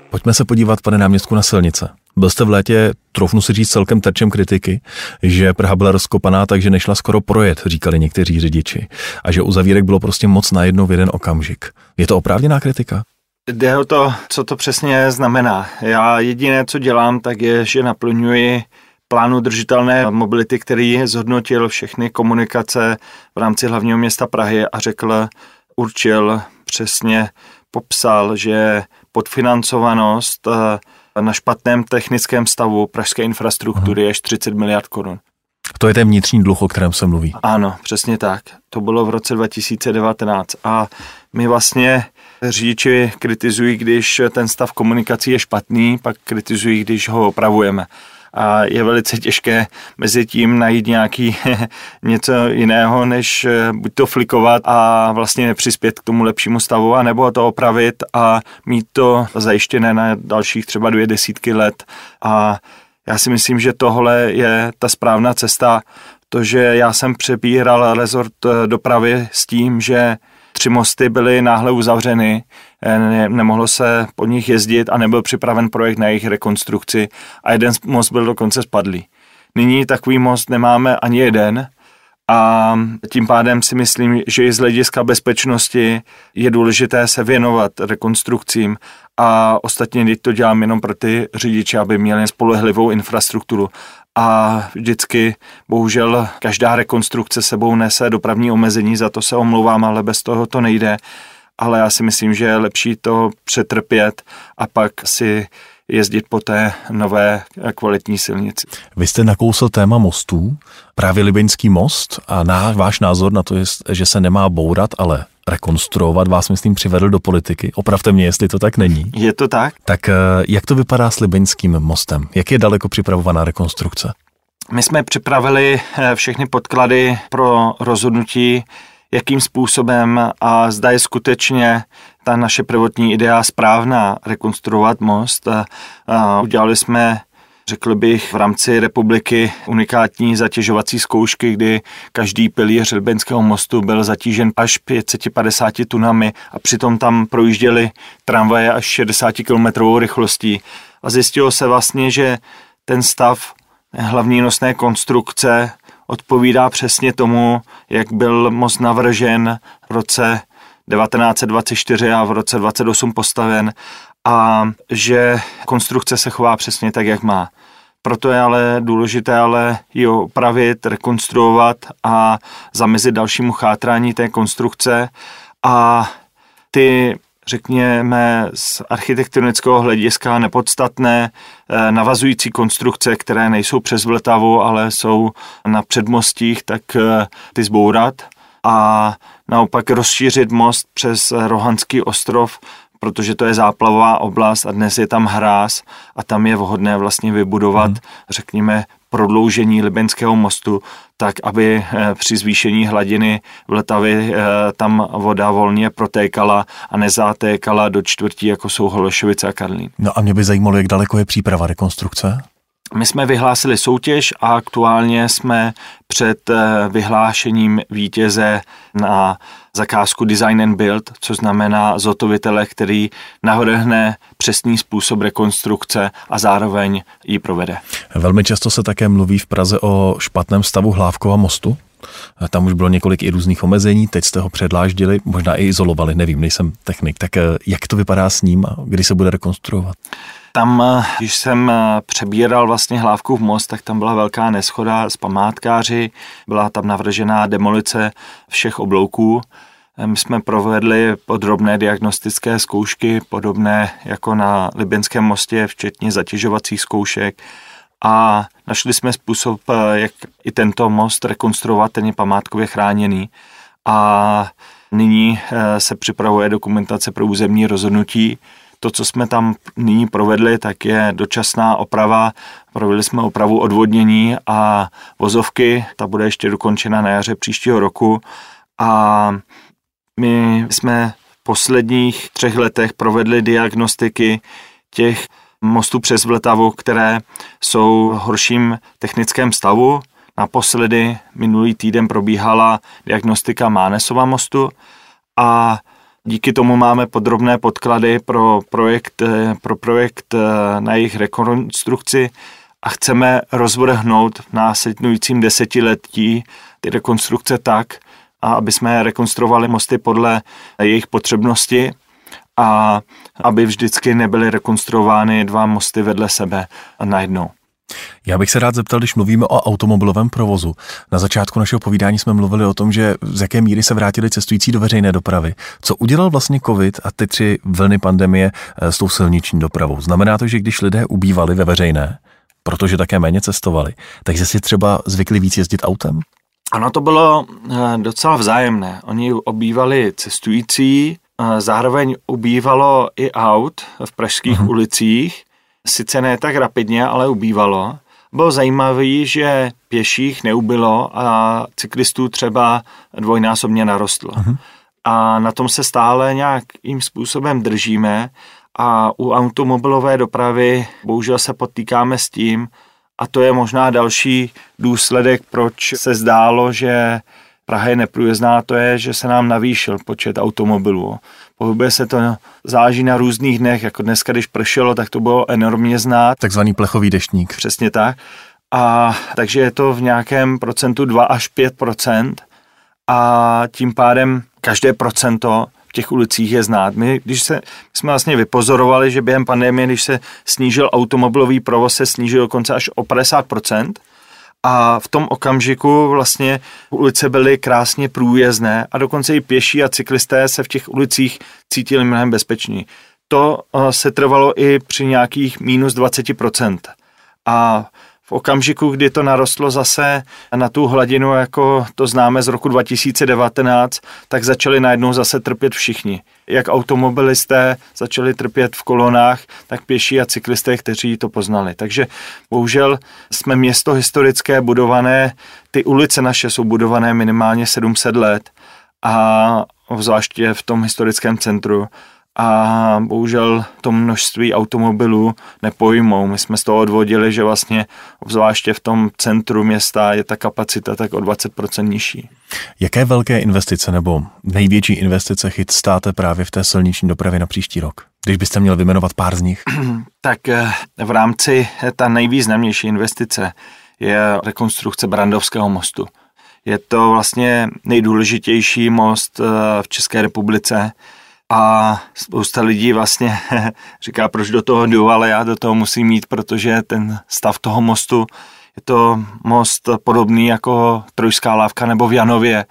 Pojďme se podívat, pane náměstku, na silnice. Byl jste v létě, troufnu si říct, celkem terčem kritiky, že Praha byla rozkopaná, takže nešla skoro projet, říkali někteří řidiči. A že uzavírek bylo prostě moc najednou v jeden okamžik. Je to oprávněná kritika? Jde o to, co to přesně znamená. Já jediné, co dělám, tak je, že naplňuji plánu držitelné mobility, který zhodnotil všechny komunikace v rámci hlavního města Prahy a řekl, určil, přesně popsal, že podfinancovanost eh, na špatném technickém stavu pražské infrastruktury je 40 miliard korun. To je ten vnitřní dluh, o kterém se mluví. Ano, přesně tak. To bylo v roce 2019 a my vlastně řidiči kritizují, když ten stav komunikací je špatný, pak kritizují, když ho opravujeme a je velice těžké mezi tím najít nějaký něco jiného, než eh, buď to flikovat a vlastně nepřispět k tomu lepšímu stavu, anebo to opravit a mít to zajištěné na dalších třeba dvě desítky let. A já si myslím, že tohle je ta správná cesta, to, že já jsem přebíral rezort eh, dopravy s tím, že tři mosty byly náhle uzavřeny, eh, ne, nemohlo se po nich jezdit a nebyl připraven projekt na jejich rekonstrukci a jeden most byl dokonce spadlý. Nyní takový most nemáme ani jeden a tím pádem si myslím, že i z hlediska bezpečnosti je důležité se věnovat rekonstrukcím a ostatně to dělám jenom pro ty řidiče, aby měli spolehlivou infrastrukturu a vždycky bohužel každá rekonstrukce sebou nese dopravní omezení, za to se omlouvám, ale bez toho to nejde. Ale já si myslím, že je lepší to přetrpět a pak si jezdit po té nové kvalitní silnici. Vy jste nakousl téma mostů, právě Libeňský most a náš, váš názor na to je, že se nemá bourat, ale rekonstruovat, vás myslím přivedl do politiky. Opravte mě, jestli to tak není. Je to tak. Tak eh, jak to vypadá s Libeňským mostem? Jak je daleko připravovaná rekonstrukce? My jsme připravili eh, všechny podklady pro rozhodnutí, jakým způsobem a zda je skutečně ta naše prvotní idea správná rekonstruovat most. A udělali jsme řekl bych, v rámci republiky unikátní zatěžovací zkoušky, kdy každý pilíř Libeňského mostu byl zatížen až 550 tunami a přitom tam projížděly tramvaje až 60 km rychlostí. A zjistilo se vlastně, že ten stav hlavní nosné konstrukce odpovídá přesně tomu, jak byl most navržen v roce 1924 a v roce 28 postaven a že konstrukce se chová přesně tak, jak má. Proto je ale důležité ale ji opravit, rekonstruovat a zamezit dalšímu chátrání té konstrukce a ty řekněme, z architektonického hlediska nepodstatné eh, navazující konstrukce, které nejsou přes Vltavu, ale jsou na předmostích, tak eh, ty zbourat a naopak rozšířit most přes Rohanský ostrov protože to je záplavová oblast a dnes je tam hráz a tam je vhodné vlastně vybudovat, hmm. řekněme, prodloužení Libenského mostu, tak aby eh, při zvýšení hladiny Vltavy eh, tam voda volně protékala a nezatékala do čtvrtí, jako jsou Holešovice a Karlín. No a mě by zajímalo, jak daleko je příprava rekonstrukce? My jsme vyhlásili soutěž a aktuálně jsme před eh, vyhlášením vítěze na zakázku Design and Build, což znamená zotovitele, který navrhne přesný způsob rekonstrukce a zároveň ji provede. Velmi často se také mluví v Praze o špatném stavu Hlávkova mostu. Tam už bylo několik i různých omezení, teď jste ho předláždili, možná i izolovali, nevím, nejsem technik. Tak eh, jak to vypadá s ním a kdy se bude rekonstruovat? Tam, eh, když jsem eh, přebíral vlastně v most, tak tam byla velká neschoda s památkáři, byla tam navržená demolice všech oblouků. Eh, my jsme provedli podrobné diagnostické zkoušky, podobné jako na Libenském mostě, včetně zatěžovacích zkoušek a našli jsme způsob, jak i tento most rekonstruovat, ten je památkově chráněný. A nyní se připravuje dokumentace pro územní rozhodnutí, to, co jsme tam nyní provedli, tak je dočasná oprava. Provedli jsme opravu odvodnění a vozovky, ta bude ještě dokončena na jaře příštího roku. A my jsme v posledních třech letech provedli diagnostiky těch mostů přes Vltavu, které jsou v horším technickém stavu. Naposledy minulý týden probíhala diagnostika Mánesova mostu a Díky tomu máme podrobné podklady pro projekt, eh, pro projekt eh, na jejich rekonstrukci a chceme rozvrhnout v následujícím desetiletí ty rekonstrukce tak, a aby jsme rekonstruovali mosty podle jejich potřebnosti a aby vždycky nebyly rekonstruovány dva mosty vedle sebe najednou. Já bych se rád zeptal, když mluvíme o automobilovém provozu. Na začátku našeho povídání jsme mluvili o tom, že z jaké míry se vrátili cestující do veřejné dopravy. Co udělal vlastně COVID a ty tři vlny pandemie eh, s tou silniční dopravou? Znamená to, že když lidé ubývali ve veřejné, protože také méně cestovali, takže si třeba zvykli víc jezdit autem? Ano, to bylo eh, docela vzájemné. Oni obývali cestující, eh, zároveň ubývalo i aut v pražských uh-huh. ulicích, sice ne tak rapidně, ale ubývalo. Bylo zajímavé, že pěších neubylo a cyklistů třeba dvojnásobně narostlo. Uh-huh. A na tom se stále nějakým způsobem držíme a u automobilové dopravy bohužel se potýkáme s tím, a to je možná další důsledek, proč se zdálo, že Praha je neprůjezdná, to je, že se nám navýšil počet automobilů. Pohybuje se to, záží na různých dnech, jako dneska, když pršelo, tak to bylo enormně znát. Takzvaný plechový deštník. Přesně tak. A takže je to v nějakém procentu 2 až 5 procent a tím pádem každé procento v těch ulicích je znát. My, když se, my jsme vlastně vypozorovali, že během pandemie, když se snížil automobilový provoz, se snížil dokonce až o 50%, a v tom okamžiku vlastně ulice byly krásně průjezdné a dokonce i pěší a cyklisté se v těch ulicích cítili mnohem bezpeční. To eh, se trvalo i při nějakých minus 20%. A v okamžiku, kdy to narostlo zase na tu hladinu, jako to známe z roku 2019, tak začali najednou zase trpět všichni. Jak automobilisté začali trpět v kolonách, tak pěší a cyklisté, kteří to poznali. Takže bohužel jsme město historické budované, ty ulice naše jsou budované minimálně 700 let a zvláště v tom historickém centru a bohužel to množství automobilů nepojmou. My jsme z toho odvodili, že vlastně obzvláště v tom centru města je ta kapacita tak o 20% nižší. Jaké velké investice nebo největší investice chystáte právě v té silniční dopravě na příští rok? Když byste měl vyjmenovat pár z nich. tak eh, v rámci ta nejvýznamnější investice je rekonstrukce Brandovského mostu. Je to vlastně nejdůležitější most eh, v České republice a spousta lidí vlastně říká, proč do toho jdu, ale já do toho musím mít, protože ten stav toho mostu je to most podobný jako Trojská lávka nebo v Janově.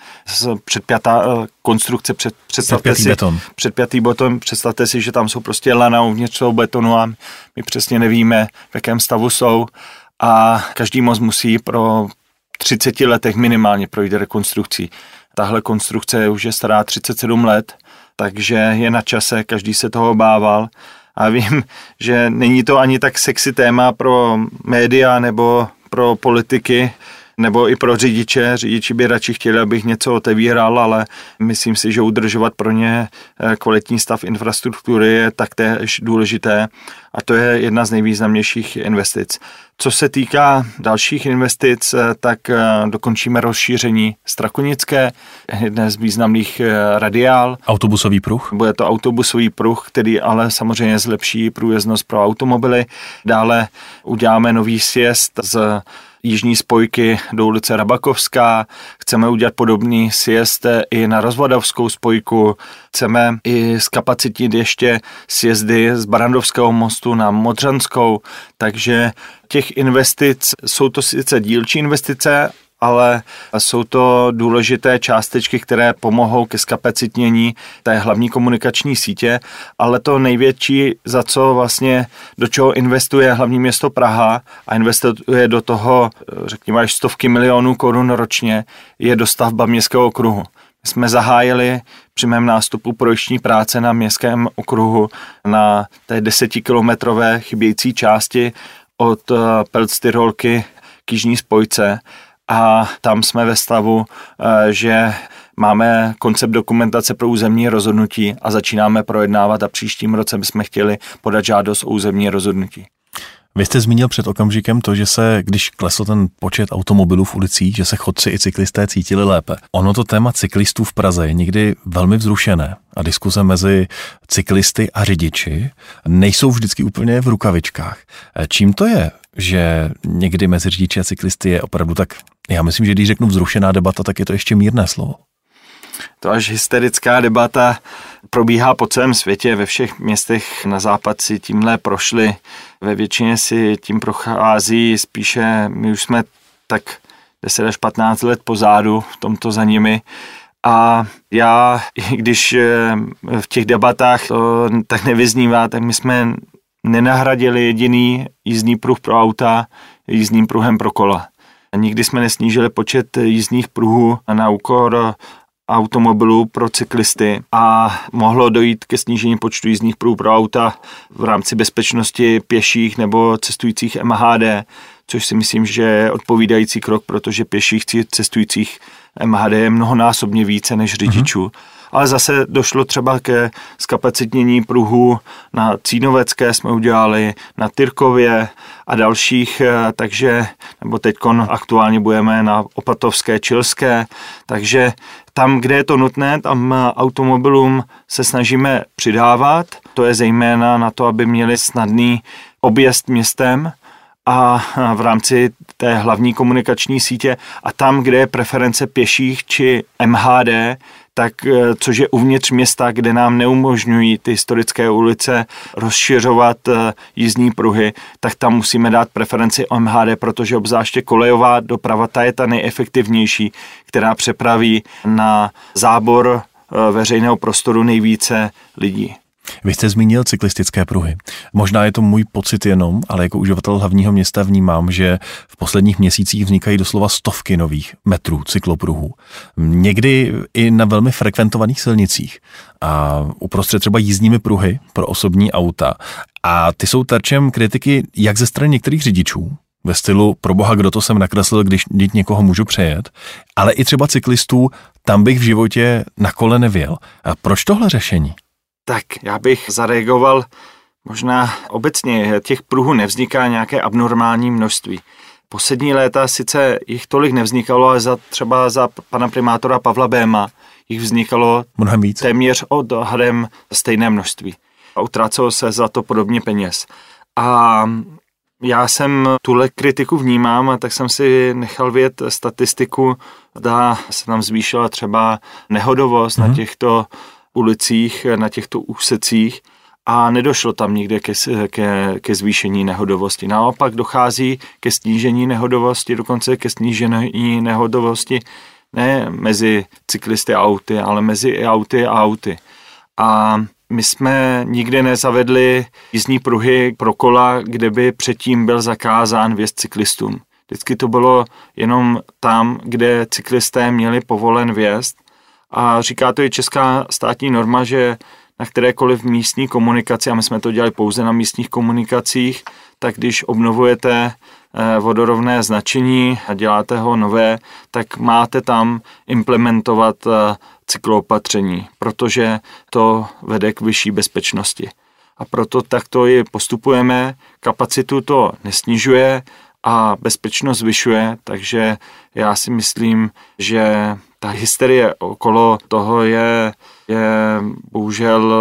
Předpjatá eh, konstrukce, před, představte předpjatý si, beton. Předpjatý beton, představte si, že tam jsou prostě lana uvnitř toho betonu a my přesně nevíme, v jakém stavu jsou a každý most musí pro 30 letech minimálně projít rekonstrukcí. Tahle konstrukce už je stará 37 let takže je na čase, každý se toho obával. A vím, že není to ani tak sexy téma pro média nebo pro politiky, nebo i pro řidiče. Řidiči by radši chtěli, abych něco otevíral, ale myslím si, že udržovat pro ně eh, kvalitní stav infrastruktury je taktéž důležité a to je jedna z nejvýznamnějších investic. Co se týká dalších investic, eh, tak eh, dokončíme rozšíření Strakonické, jedné z významných radiál. Autobusový pruh? Bude to autobusový pruh, který ale samozřejmě zlepší průjezdnost pro automobily. Dále uděláme nový sjezd z jižní spojky do ulice Rabakovská. Chceme udělat podobný sjezd i na rozvodavskou spojku. Chceme i zkapacitnit ještě sjezdy z Barandovského mostu na Modřanskou, takže těch investic jsou to sice dílčí investice, ale jsou to důležité částečky, které pomohou ke skapacitnění té hlavní komunikační sítě, ale to největší, za co vlastně, do čeho investuje hlavní město Praha a investuje do toho, řekněme, až stovky milionů korun ročně, je dostavba městského okruhu. Jsme zahájili při mém nástupu projekční práce na městském okruhu na té desetikilometrové chybějící části od Pelctyrolky k Jižní spojce a tam jsme ve stavu, eh, že máme koncept dokumentace pro územní rozhodnutí a začínáme projednávat a příštím roce bychom chtěli podat žádost o územní rozhodnutí. Vy jste zmínil před okamžikem to, že se, když klesl ten počet automobilů v ulicích, že se chodci i cyklisté cítili lépe. Ono to téma cyklistů v Praze je někdy velmi vzrušené a diskuze mezi cyklisty a řidiči nejsou vždycky úplně v rukavičkách. Eh, čím to je, že někdy mezi řidiči a cyklisty je opravdu tak já myslím, že když řeknu vzrušená debata, tak je to ještě mírné slovo. To až hysterická debata probíhá po celém světě, ve všech městech na západ si tímhle prošli, ve většině si tím prochází, spíše my už jsme tak 10 až 15 let pozadu v tomto za nimi a já, když eh, v těch debatách to tak nevyznívá, tak my jsme nenahradili jediný jízdní pruh pro auta jízdním pruhem pro kola. Nikdy jsme nesnížili počet jízdních pruhů na úkor automobilů pro cyklisty a mohlo dojít ke snížení počtu jízdních pruhů pro auta v rámci bezpečnosti pěších nebo cestujících MHD, což si myslím, že je odpovídající krok, protože pěších cestujících MHD je mnohonásobně více než řidičů. Mm-hmm ale zase došlo třeba ke skapacitnění pruhu na Cínovecké jsme udělali, na Tyrkově a dalších, eh, takže, nebo teď aktuálně budeme na Opatovské, Čilské, takže tam, kde je to nutné, tam automobilům se snažíme přidávat. To je zejména na to, aby měli snadný objezd městem, a v rámci té hlavní komunikační sítě a tam, kde je preference pěších či MHD, tak eh, což je uvnitř města, kde nám neumožňují ty historické ulice rozšiřovat eh, jízdní pruhy, tak tam musíme dát preferenci MHD, protože obzáště kolejová doprava ta je ta nejefektivnější, která přepraví na zábor eh, veřejného prostoru nejvíce lidí. Vy jste zmínil cyklistické pruhy. Možná je to můj pocit jenom, ale jako uživatel hlavního města vnímám, že v posledních měsících vznikají doslova stovky nových metrů cyklopruhů. Někdy i na velmi frekventovaných silnicích a uprostřed třeba jízdními pruhy pro osobní auta. A ty jsou terčem kritiky jak ze strany některých řidičů, ve stylu pro boha, kdo to jsem nakreslil, když, někoho můžu přejet, ale i třeba cyklistů, tam bych v životě na kole nevěl. A proč tohle řešení? Tak já bych zareagoval možná obecně. Těch pruhů nevzniká nějaké abnormální množství. Poslední léta sice jich tolik nevznikalo, ale za, třeba za pana primátora Pavla Béma jich vznikalo Mnohem víc. téměř odhadem stejné množství. A utrácelo se za to podobně peněz. A já jsem tuhle kritiku vnímám a tak jsem si nechal vědět statistiku, zda se tam zvýšila třeba nehodovost mm-hmm. na mhm. těchto ulicích, na těchto úsecích a nedošlo tam nikde ke, ke, ke zvýšení nehodovosti. Naopak dochází ke snížení nehodovosti, dokonce ke snížení nehodovosti ne mezi cyklisty a auty, ale mezi auty a auty. A my jsme nikdy nezavedli jízdní pruhy pro kola, kde by předtím byl zakázán vjezd cyklistům. Vždycky to bylo jenom tam, kde cyklisté měli povolen vjezd a říká to i česká státní norma, že na kterékoliv místní komunikaci, a my jsme to dělali pouze na místních komunikacích, tak když obnovujete eh, vodorovné značení a děláte ho nové, tak máte tam implementovat eh, cykloopatření, protože to vede k vyšší bezpečnosti. A proto takto i postupujeme, kapacitu to nesnižuje a bezpečnost zvyšuje, takže já si myslím, že ta hysterie okolo toho je, je bohužel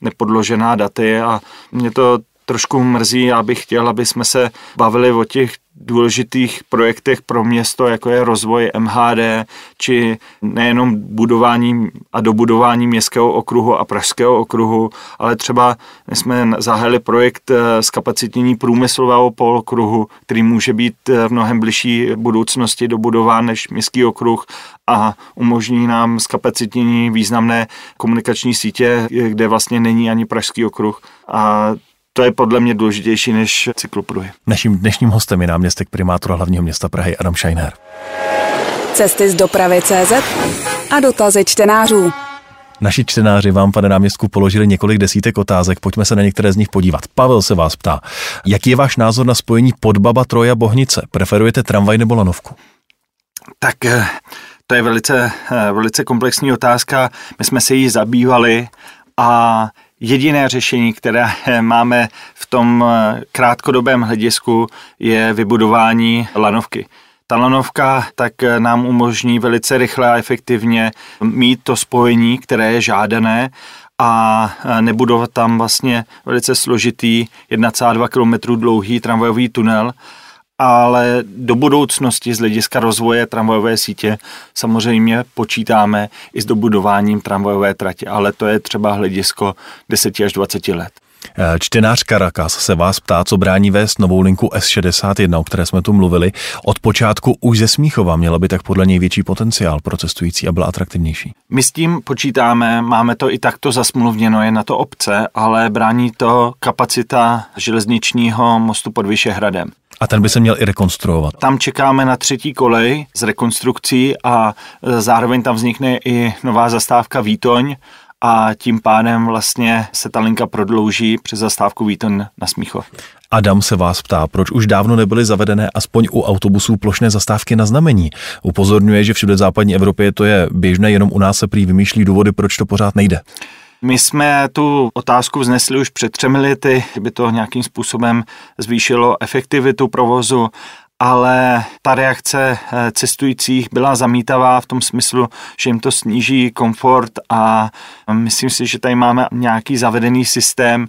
nepodložená daty a mě to trošku mrzí, já bych chtěl, aby jsme se bavili o těch důležitých projektech pro město, jako je rozvoj MHD, či nejenom budování a dobudování městského okruhu a pražského okruhu, ale třeba jsme zahájili projekt z kapacitnění průmyslového polokruhu, který může být v mnohem bližší budoucnosti dobudován než městský okruh a umožní nám zkapacitnění významné komunikační sítě, kde vlastně není ani pražský okruh. A to je podle mě důležitější než cyklopruhy. Naším dnešním hostem je náměstek primátora hlavního města Prahy Adam Scheiner. Cesty z dopravy CZ a dotazy čtenářů. Naši čtenáři vám, pane náměstku, položili několik desítek otázek, pojďme se na některé z nich podívat. Pavel se vás ptá, jaký je váš názor na spojení Podbaba, Troja, Bohnice? Preferujete tramvaj nebo lanovku? Tak eh, to je velice, eh, velice komplexní otázka. My jsme se jí zabývali a Jediné řešení, které máme v tom eh, krátkodobém hledisku, je vybudování lanovky. Ta lanovka tak eh, nám umožní velice rychle a efektivně mít to spojení, které je žádané a nebudovat tam vlastně velice složitý 1,2 km dlouhý tramvajový tunel, ale do budoucnosti z hlediska rozvoje tramvajové sítě samozřejmě počítáme i s dobudováním tramvajové trati, ale to je třeba hledisko 10 až 20 let. Eh, čtenář Caracas se vás ptá, co brání vést novou linku S61, o které jsme tu mluvili. Od počátku už ze Smíchova měla by tak podle něj větší potenciál pro cestující a byla atraktivnější. My s tím počítáme, máme to i takto zasmluvněno, je na to obce, ale brání to kapacita železničního mostu pod Vyšehradem. A ten by se měl i rekonstruovat. Tam čekáme na třetí kolej s rekonstrukcí a e, zároveň tam vznikne i nová zastávka Výtoň a tím pádem vlastně se ta linka prodlouží přes zastávku Výtoň na Smíchov. Adam se vás ptá, proč už dávno nebyly zavedené aspoň u autobusů plošné zastávky na znamení. Upozorňuje, že všude v západní Evropě to je běžné, jenom u nás se prý vymýšlí důvody, proč to pořád nejde. My jsme tu otázku vznesli už před třemi lety, kdyby to nějakým způsobem zvýšilo efektivitu provozu, ale ta reakce eh, cestujících byla zamítavá v tom smyslu, že jim to sníží komfort a myslím si, že tady máme nějaký zavedený systém,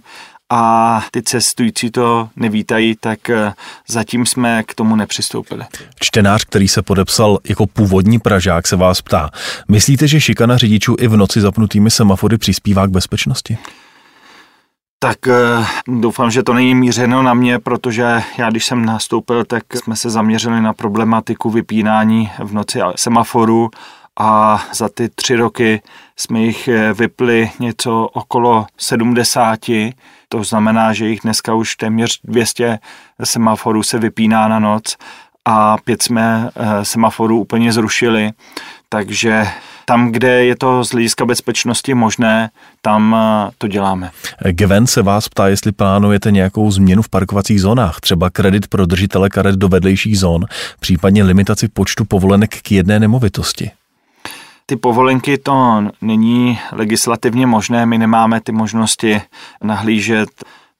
a ty cestující to nevítají, tak eh, zatím jsme k tomu nepřistoupili. Čtenář, který se podepsal jako původní Pražák, se vás ptá. Myslíte, že šikana řidičů i v noci zapnutými semafory přispívá k bezpečnosti? Tak eh, doufám, že to není mířeno na mě, protože já, když jsem nastoupil, tak jsme se zaměřili na problematiku vypínání v noci semaforu a za ty tři roky jsme jich eh, vypli něco okolo 70 to znamená, že jich dneska už téměř 200 semaforů se vypíná na noc a pět jsme eh, semaforů úplně zrušili, takže tam, kde je to z hlediska bezpečnosti možné, tam eh, to děláme. Gwen se vás ptá, jestli plánujete nějakou změnu v parkovacích zónách, třeba kredit pro držitele karet do vedlejších zón, případně limitaci počtu povolenek k jedné nemovitosti ty povolenky to není legislativně možné, my nemáme ty možnosti nahlížet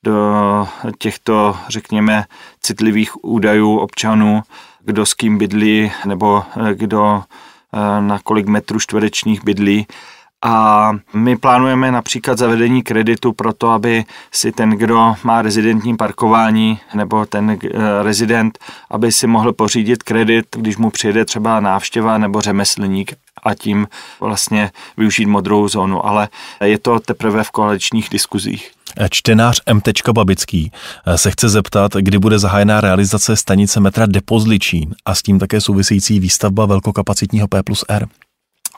do těchto, řekněme, citlivých údajů občanů, kdo s kým bydlí nebo eh, kdo eh, na kolik metrů čtverečních bydlí. A my plánujeme například zavedení kreditu pro to, aby si ten, kdo má rezidentní parkování nebo ten eh, rezident, aby si mohl pořídit kredit, když mu přijede třeba návštěva nebo řemeslník a tím vlastně využít modrou zónu, ale je to teprve v koaličních diskuzích. Čtenář M. Babický se chce zeptat, kdy bude zahájená realizace stanice metra Depozličín a s tím také související výstavba velkokapacitního P plus R.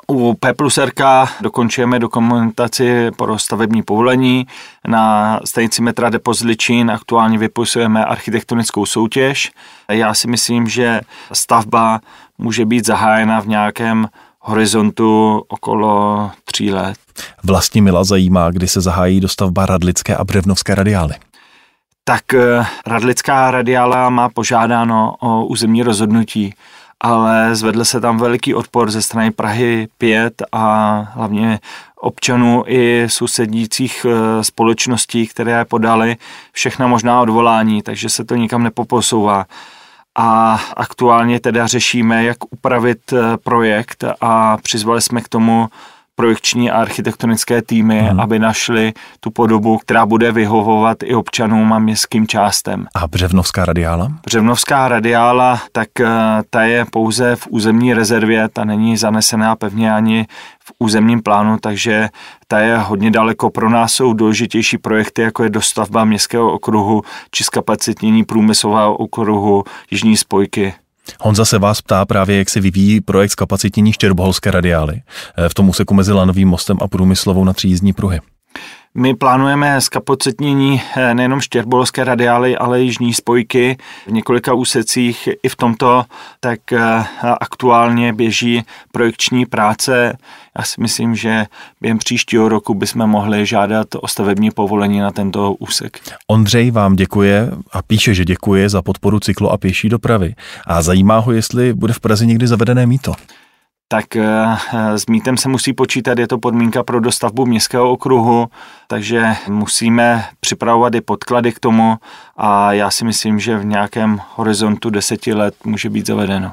U P plus R dokončujeme dokumentaci pro stavební povolení. Na stanici metra Depozličín aktuálně vypisujeme architektonickou soutěž. Já si myslím, že stavba může být zahájena v nějakém horizontu okolo tří let. Vlastní Mila zajímá, kdy se zahájí dostavba Radlické a Břevnovské radiály. Tak eh, Radlická radiála má požádáno o územní rozhodnutí, ale zvedl se tam veliký odpor ze strany Prahy 5 a hlavně občanů i sousedících eh, společností, které podali všechna možná odvolání, takže se to nikam nepoposouvá a aktuálně teda řešíme, jak upravit eh, projekt a přizvali jsme k tomu projekční a architektonické týmy, hmm. aby našli tu podobu, která bude vyhovovat i občanům a městským částem. A Břevnovská radiála? Břevnovská radiála, tak eh, ta je pouze v územní rezervě, ta není zanesená pevně ani v územním plánu, takže ta je hodně daleko. Pro nás jsou důležitější projekty, jako je dostavba městského okruhu či zkapacitnění průmyslového okruhu Jižní spojky. Honza se vás ptá právě, jak se vyvíjí projekt zkapacitnění Štěrboholské radiály eh, v tom úseku mezi Lanovým mostem a průmyslovou na tři jízdní pruhy. My plánujeme zkapacitnění eh, nejenom štěrbolské radiály, ale i jižní spojky v několika úsecích. I v tomto tak eh, aktuálně běží projekční práce. Já si myslím, že během příštího roku bychom mohli žádat o stavební povolení na tento úsek. Ondřej vám děkuje a píše, že děkuje za podporu cyklo a pěší dopravy. A zajímá ho, jestli bude v Praze někdy zavedené míto tak eh, s mítem se musí počítat, je to podmínka pro dostavbu městského okruhu, takže musíme připravovat i podklady k tomu a já si myslím, že v nějakém horizontu deseti let může být zavedeno.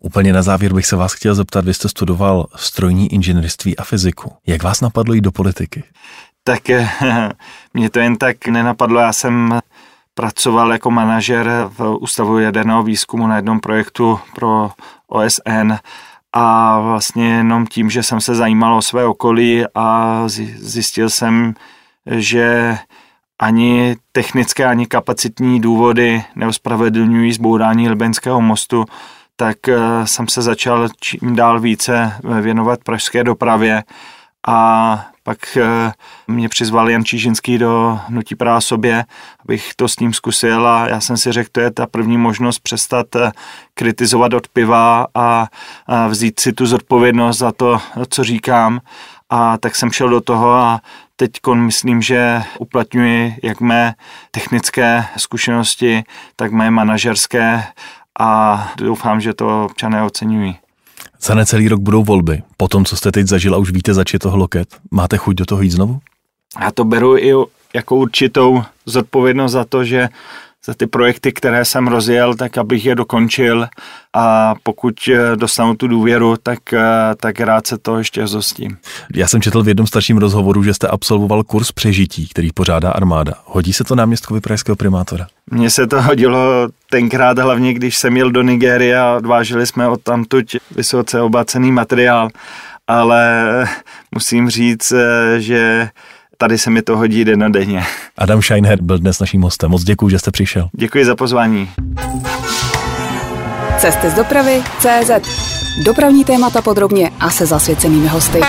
Úplně na závěr bych se vás chtěl zeptat, vy jste studoval strojní inženýrství a fyziku. Jak vás napadlo jít do politiky? Tak eh, mě to jen tak nenapadlo, já jsem pracoval jako manažer v Ústavu jaderného výzkumu na jednom projektu pro OSN a vlastně jenom tím, že jsem se zajímal o své okolí a zjistil jsem, že ani technické, ani kapacitní důvody neospravedlňují zbourání Libenského mostu, tak eh, jsem se začal čím dál více věnovat pražské dopravě a pak eh, mě přizval Jan Čížinský do Hnutí Praha sobě, abych to s ním zkusil a já jsem si řekl, to je ta první možnost přestat eh, kritizovat od piva a vzít si tu zodpovědnost za to, co říkám. A tak jsem šel do toho a teď myslím, že uplatňuji jak mé technické zkušenosti, tak mé manažerské a doufám, že to občané oceňují. Za necelý rok budou volby. Po tom, co jste teď zažil a už víte, zač je toho loket, máte chuť do toho jít znovu? Já to beru i jako určitou zodpovědnost za to, že za ty projekty, které jsem rozjel, tak abych je dokončil a pokud eh, dostanu tu důvěru, tak, eh, tak rád se to ještě zostím. Já jsem četl v jednom starším rozhovoru, že jste absolvoval kurz přežití, který pořádá armáda. Hodí se to náměstkovi pražského primátora? Mně se to hodilo tenkrát hlavně, když jsem jel do Nigérie a odvážili jsme od tamtuť vysoce obacený materiál, ale musím říct, eh, že tady se mi to hodí denně. Adam Scheinher byl dnes naším hostem. Moc děkuji, že jste přišel. Děkuji za pozvání. Cesty z dopravy CZ. Dopravní témata podrobně a se zasvěcenými hosty.